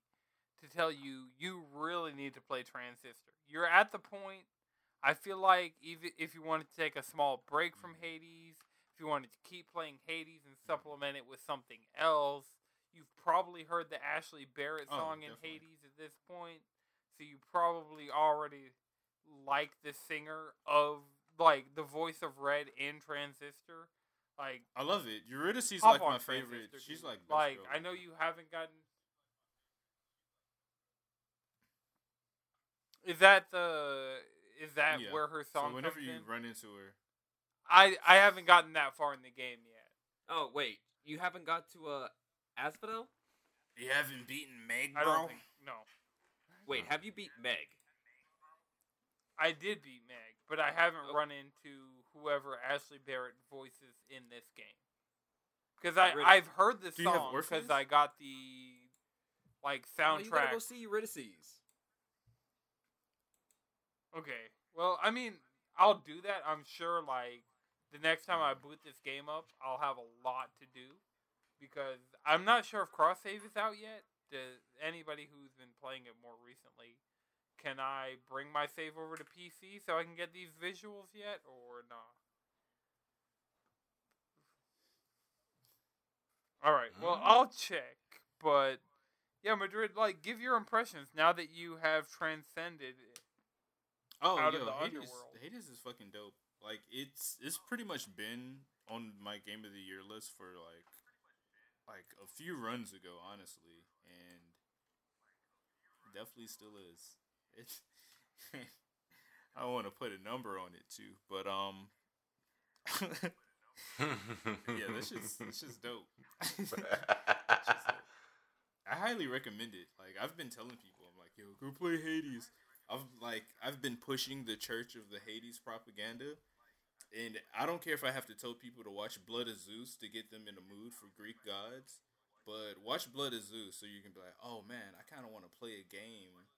to tell you you really need to play Transistor. You're at the point. I feel like even if you wanted to take a small break from mm-hmm. Hades, if you wanted to keep playing Hades and supplement it with something else, you've probably heard the Ashley Barrett Oh, song in. Hades at this point, so you probably already like the singer of like the voice of Red in Transistor. Like I love it. Eurydice's hop like my favorite. Transistor, She's dude. like like girl I know you haven't gotten. Is that the is that Yeah. where her song So whenever comes you in? run into her, I I haven't gotten that far in the game yet. Oh wait, you haven't got to uh Asphodel? you haven't beaten Meg, I don't think no. Wait, have you beat Meg? I did beat Meg, but I haven't Oh. run into whoever Ashley Barrett voices in this game. Because I Really? I've heard the Do you song because I got the like Oh, you gotta soundtrack. go see Eurydice. Okay. Well, I mean, I'll do that. I'm sure, like, the next time I boot this game up, I'll have a lot to do. Because I'm not sure if cross save is out yet. Does anybody who's been playing it more recently, can I bring my save over to PC so I can get these visuals yet, or not? All right. Well, Hmm. I'll check. But yeah, Madrid, like, give your impressions now that you have transcended. Oh, out of the Hades, underworld. Hades is fucking dope. Like it's it's pretty much been on my game of the year list for like like a few runs ago, honestly, and definitely still is. It's [LAUGHS] I don't want to put a number on it too, but um, [LAUGHS] yeah, this is this shit's dope. [LAUGHS] I highly recommend it. Like I've been telling people, I'm like, yo, go play Hades. I've like I've been pushing the Church of the Hades propaganda, and I don't care if I have to tell people to watch Blood of Zeus to get them in the mood for Greek gods, but watch Blood of Zeus so you can be like, oh man, I kind of want to play a game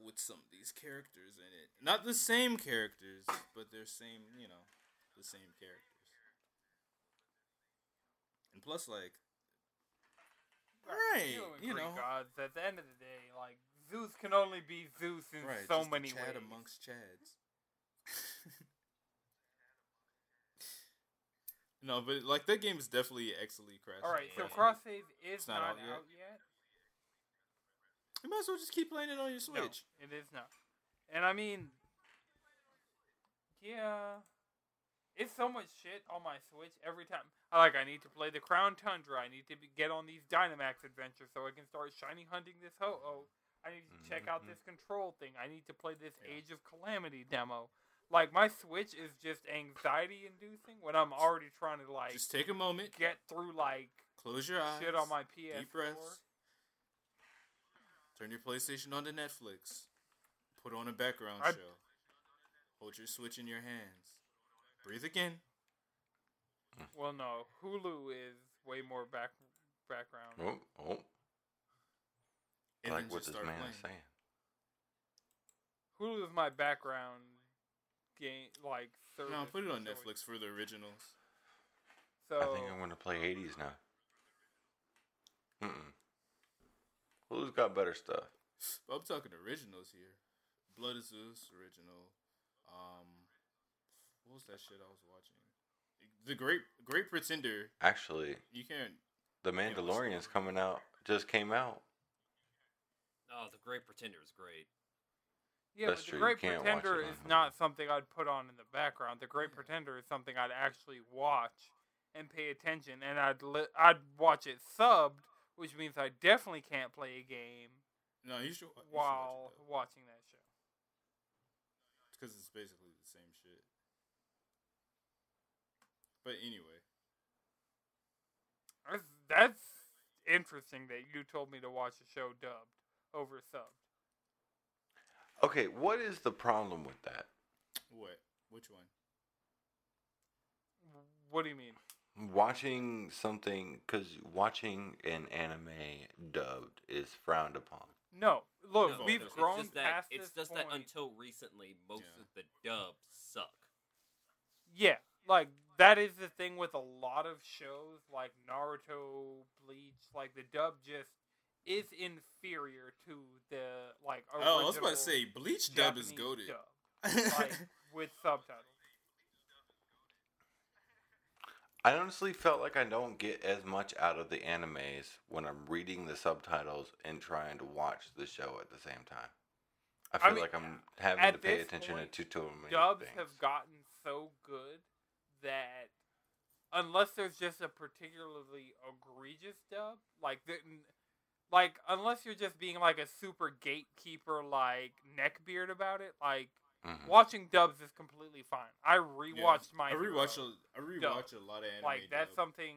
with some of these characters in it. Not the same characters, but they're same, you know, the same characters. And plus, like, Right, you Greek know. gods. At the end of the day, like Zeus can only be Zeus in right, so many Chad ways. amongst Chads. [LAUGHS] no, but like that game is definitely excellently crafted. All right, so cross save is It's not not, out yet? out yet. You might as well just keep playing it on your Switch. No, it is not. And I mean, yeah, it's so much shit on my Switch every time. I like. I need to play the Crown Tundra. I need to be, get on these Dynamax adventures so I can start shiny hunting this ho oh. I need to check out Mhm. this control thing. I need to play this Yeah. Age of Calamity demo. Like my Switch is just anxiety inducing when I'm already trying to like Just take a moment, get through like close your eyes, shit on my PS4. deep breaths, turn your PlayStation on to Netflix, put on a background I- show, hold your Switch in your hands, breathe again. Well, no, Hulu is way more back background. oh, oh, And like what this man playing. is saying. Hulu is my background game, like service. No, put it on Netflix for the originals. So I think I'm gonna play Hades now. Mm-mm. Who's got better stuff? I'm talking originals here. Blood of Zeus original. Um, what was that shit I was watching? The Great Great Pretender. Actually, You can't. The Mandalorian's coming out. Just came out. Oh, the Great Pretender is great. yeah, That's but the true, you Great can't watch Pretender it on is Hulu. not something I'd put on in the background. The Great Pretender is something I'd actually watch and pay attention, and I'd li- I'd watch it subbed, which means I definitely can't play a game No, you should. You should while watch watching that show. because it's basically the same shit. But anyway, That's, that's interesting that you told me to watch a show dubbed over subbed. Okay, what is the problem with that? what? Which one? What do you mean? Watching something because watching an anime dubbed is frowned upon. No, look, No, we've it's grown just that, past It's this just point. that until recently, most Yeah. of the dubs suck. Yeah, like that is the thing with a lot of shows like Naruto, Bleach. Like the dub just is inferior to the like. Oh, I was about to say Bleach dub is Japanese goaded. dub, [LAUGHS] like with subtitles. I honestly felt like I don't get as much out of the animes when I'm reading the subtitles and trying to watch the show at the same time. I I feel mean, like I'm having to pay attention point, to too many dubs things. have gotten so good that unless there's just a particularly egregious dub, like the, like unless you're just being like a super gatekeeper like neckbeard about it, like Mhm. watching dubs is completely fine. I rewatched my I rewatch Hero. a I rewatch a lot of anime. like that's dub. something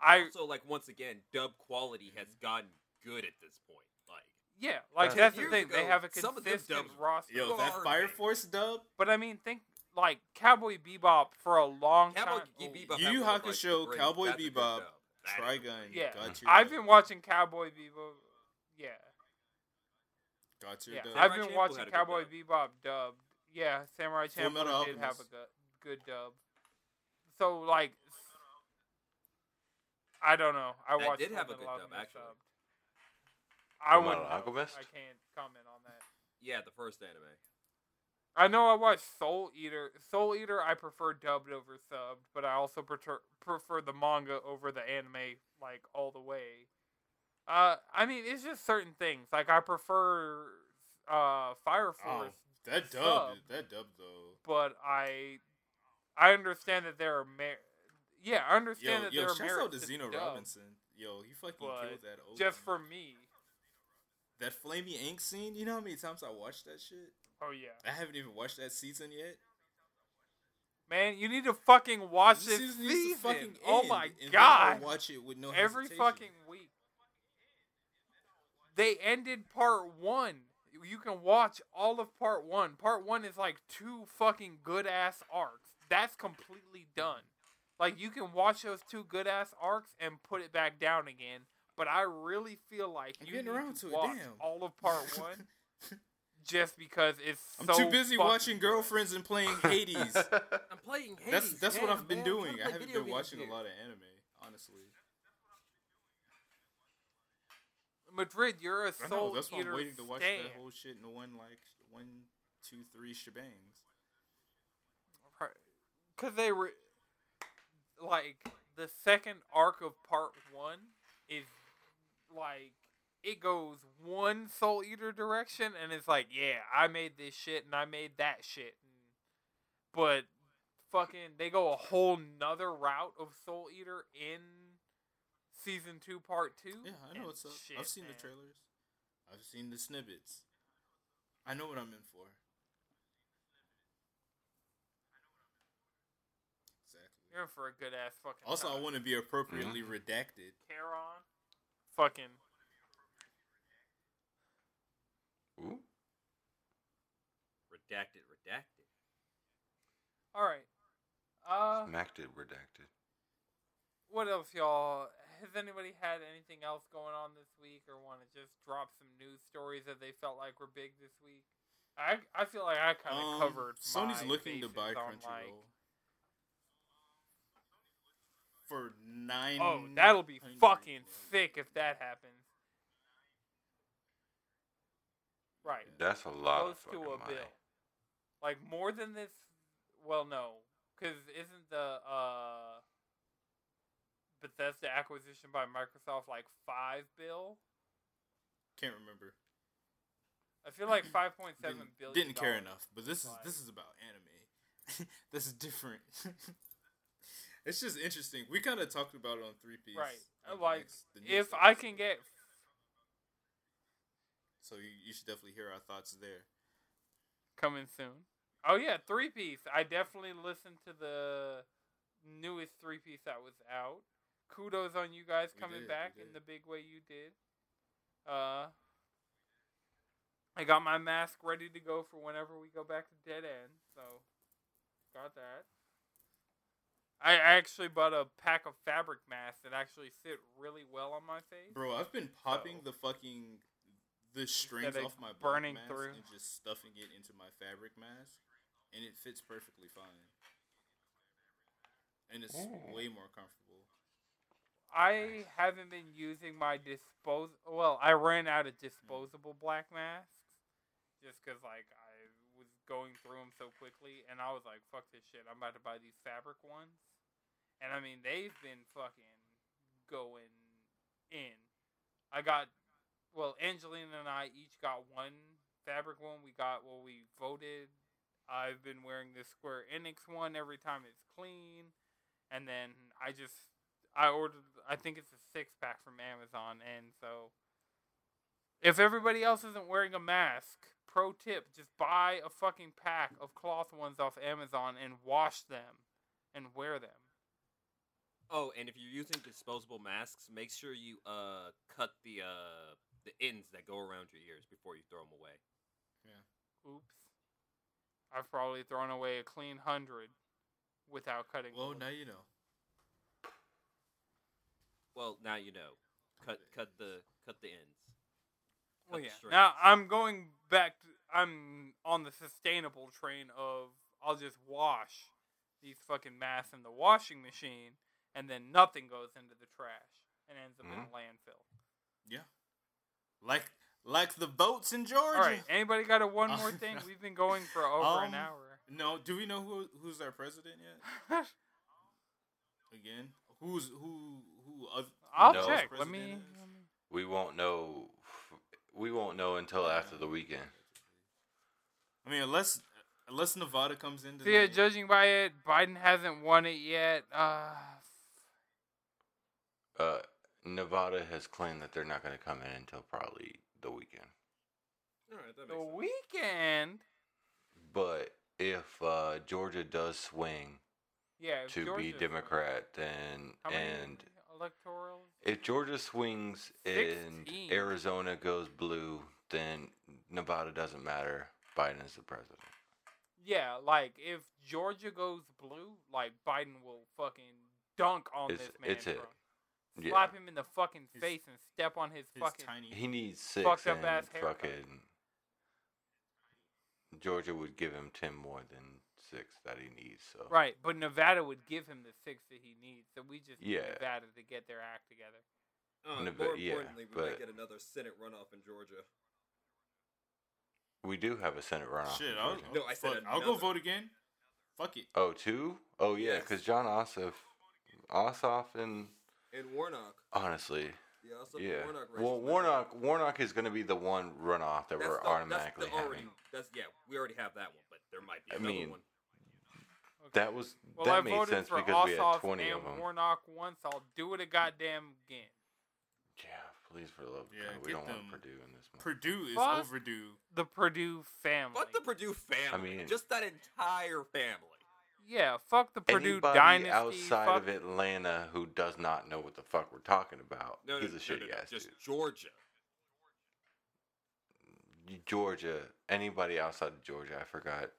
I Also, like once again, dub quality has gotten good at this point. Like, yeah, like Uh, that's the years thing. they have a some of them consistent dubs- roster. Yo, that. Fire Force dub, But I mean, think like Cowboy Bebop for a long Cowboy time. Bebop Yu had Yu one of, like, Hakusho, Cowboy that's a good Bebop, dub. That is a Trigun, Yeah. got your I've been watching Cowboy Bebop. Yeah, got your yeah. dub. I've Samurai been Champloo watching had a good Cowboy dub. Bebop dubbed. Yeah, Samurai Full Metal Champloo did have a Alchemist. good, good dub. So like, I don't know. I That watched did Full have a Metal good dub, Alchemist actually. dubbed. I Full would. Metal Alchemist? I can't comment on that. Yeah, the first anime. I know I watched Soul Eater. Soul Eater I prefer dubbed over subbed, but I also prefer prefer the manga over the anime like all the way. Uh, I mean it's just certain things. Like I prefer uh Fire Oh, Force, that dub, sub. that dub though. but I I understand that there are mer- yeah I Yo, understand that yo, there are shouts out merits to to Zeno Robinson. Yo, he fucking killed that. Open. Just for me, that Flamey Ink scene. You know how many times I watched that shit? Oh yeah, I haven't even watched that season yet. man, you need to fucking watch This this season needs to season. fucking oh my and god! Watch it with no every fucking week. They ended part one. You can watch all of part one. Part one is like two fucking good ass arcs. That's completely done. Like you can watch those two good ass arcs and put it back down again. But I really feel like I'm you need around to, to it, watch damn. all of part [LAUGHS] one [LAUGHS] just because it's I'm so too busy fucking watching good. girlfriends and playing [LAUGHS] Hades. I'm playing Hades. that's that's what I've been man, doing. I'm trying I to play haven't been watching here. a lot of anime, honestly. Madrid, you're a I know. That's why I'm waiting to watch stan. that whole shit in one like one, two, three shebangs. because they were like the second arc of part one is like it goes one soul eater direction and it's like yeah i made this shit and i made that shit but fucking they go a whole nother route of soul eater in season two part two Yeah, I know what's up. shit, I've seen man. the trailers. I've seen the snippets. I know what I'm in for. Exactly. you're in for a good ass fucking Also, I want to be appropriately mm-hmm. redacted. Charon, fucking Ooh. Redacted, redacted. all right uh Macted redacted. what else, y'all? Has anybody had anything else going on this week, or want to just drop some news stories that they felt like were big this week? I I feel like I kind of Um, covered. Sony's my looking to buy on, Crunchyroll like- for nine. oh, that'll be fucking sick if that happens. Right, That's a lot close of fucking to a money. bill. Like more than this. Well, no, because isn't the uh Bethesda acquisition by Microsoft like five bill? Can't remember. I feel like [CLEARS THROAT] five point seven Didn't, billion. didn't care enough. But this is But- this is about anime. [LAUGHS] this is different. [LAUGHS] it's just interesting. We kind of talked about it on three piece. Right. Like, the If I can get so you, you should definitely hear our thoughts there. coming soon. Oh yeah, three piece. I definitely listened to the newest three piece that was out. Kudos on you guys coming did, back in the big way you did. Uh I got my mask ready to go for whenever we go back to Dead End, so got that. I actually bought a pack of fabric masks that actually sit really well on my face. Bro, I've been popping So- the fucking the strings off my burning mask through. and just stuffing it into my fabric mask, and it fits perfectly fine. and it's Mm. way more comfortable. I haven't been using my dispose. Well, I ran out of disposable black masks just because like I was going through them so quickly, and I was like, "Fuck this shit! I'm about to buy these fabric ones." And I mean, they've been fucking going in. I got, well, Angelina and I each got one fabric one. We got well, we voted. I've been wearing this Square Enix one every time it's clean, and then I just I ordered. I think it's a six pack from Amazon, and so if everybody else isn't wearing a mask, pro tip: just buy a fucking pack of cloth ones off Amazon and wash them and wear them. Oh, and if you're using disposable masks, make sure you uh cut the uh the ends that go around your ears before you throw them away. Yeah. Oops, I've probably thrown away a clean hundred without cutting. Well, them. now you know. Well, now you know. Cut cut the cut the ends. Well, cut the yeah. strings. Now I'm going back. To, I'm on the sustainable train of I'll just wash these fucking masks in the washing machine, and then nothing goes into the trash and ends up in a mm-hmm. landfill. Yeah. Like like the votes in Georgia. All right. Anybody got a one [LAUGHS] more thing? We've been going for over um, an hour. No, do we know who who's our president yet? [LAUGHS] Again, who's who who? Other, I'll No. check. president Let me. let me- We won't know. We won't know until after the weekend. I mean, unless unless Nevada comes in. So yeah, judging by it, Biden hasn't won it yet. Uh, Uh, Nevada has claimed that they're not going to come in until probably the weekend. All right, that the sense. weekend. But if uh, Georgia does swing Yeah. if to be Georgia's- Democrat, then How and electorals? if Georgia swings and Arizona goes blue, then Nevada doesn't matter. Biden is the president. Yeah, like if Georgia goes blue, like Biden will fucking dunk on It's- this man. it's it. Yeah. Slap him in the fucking His- face and step on his, his fucking. tiny. He needs six, Fucked up ass haircut. fucking Georgia would give him ten more than six that he needs. So Right, but Nevada would give him the six that he needs, so we just need Nevada to get their act together. Uh, Neve- more yeah, importantly, we but- might get another Senate runoff in Georgia. we do have a Senate runoff. in Shit, I'll, Georgia. No, I said fuck, I'll go vote again. Fuck it. Oh, two? Oh, yeah, Yes. because Jon Ossoff, Ossoff, and And Warnock. honestly, Yeah, also yeah. Warnock. race Well, is Warnock, Warnock is going to be the one runoff that That's we're the- automatically that's the already, having. That's yeah, we already have that one, but there might be I another mean, one. Okay. That was well, that I made sense for because we had twenty and of them. Warnock once. I'll do it a goddamn again. Yeah, please for the love of Yeah, God, we don't want Perdue in this one. Perdue is Fuck. overdue. The Perdue family. Fuck the Perdue family. I mean- just that entire family. Yeah, fuck the Perdue Anybody dynasty. outside fuck of Atlanta who does not know what the fuck we're talking about, No, no, he's a no, shitty no, no, ass just dude. Georgia. Georgia, anybody outside of Georgia, I forgot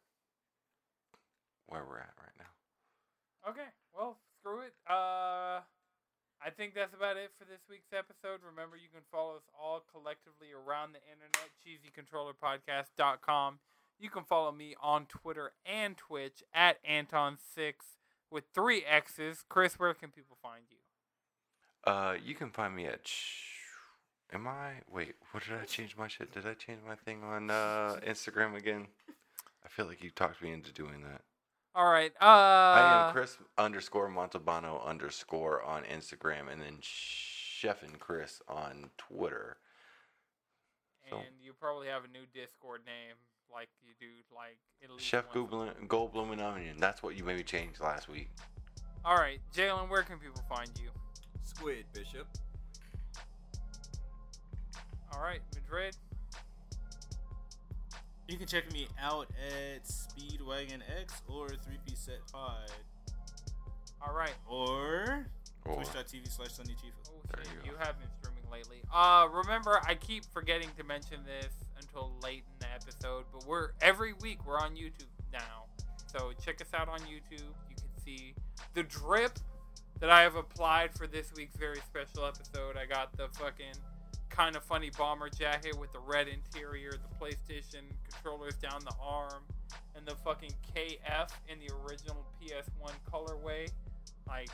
where we're at right now. Okay, well, screw it. Uh, I think that's about it for this week's episode. Remember, you can follow us all collectively around the internet, cheesycontrollerpodcast.com. You can follow me on Twitter and Twitch at Anton6 with three X's. Chris, where can people find you? Uh, you can find me at. Sh- Am I? Wait, what did I change my shit? Did I change my thing on uh, Instagram again? I feel like you talked me into doing that. All right. Uh, I am Chris underscore Montalbano underscore on Instagram, and then Chef and Chris on Twitter. So- And you probably have a new Discord name like you do, like at least Chef once a Goldblum, Goldblum and Onion. That's what you made me change last week. All right, Jalen, where can people find you? Squid Bishop. All right, Madrid. You can check me out at Speedwagon X or 3P Set Pod All right. or Or, twitch.tv slash Sunny Chief. Oh shit, you you, have been streaming lately. Uh, remember, I keep forgetting to mention this until late in the episode, but we're every week we're on YouTube now. So check us out on YouTube. You can see the drip that I have applied for this week's very special episode. I got the fucking Kinda Funny bomber jacket with the red interior, the PlayStation controllers down the arm, and the fucking KF in the original PS1 colorway Like,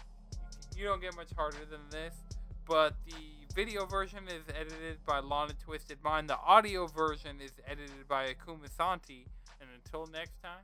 you don't get much harder than this. But the video version is edited by Lana Twisted Mind. The audio version is edited by Akuma Santi. And until next time,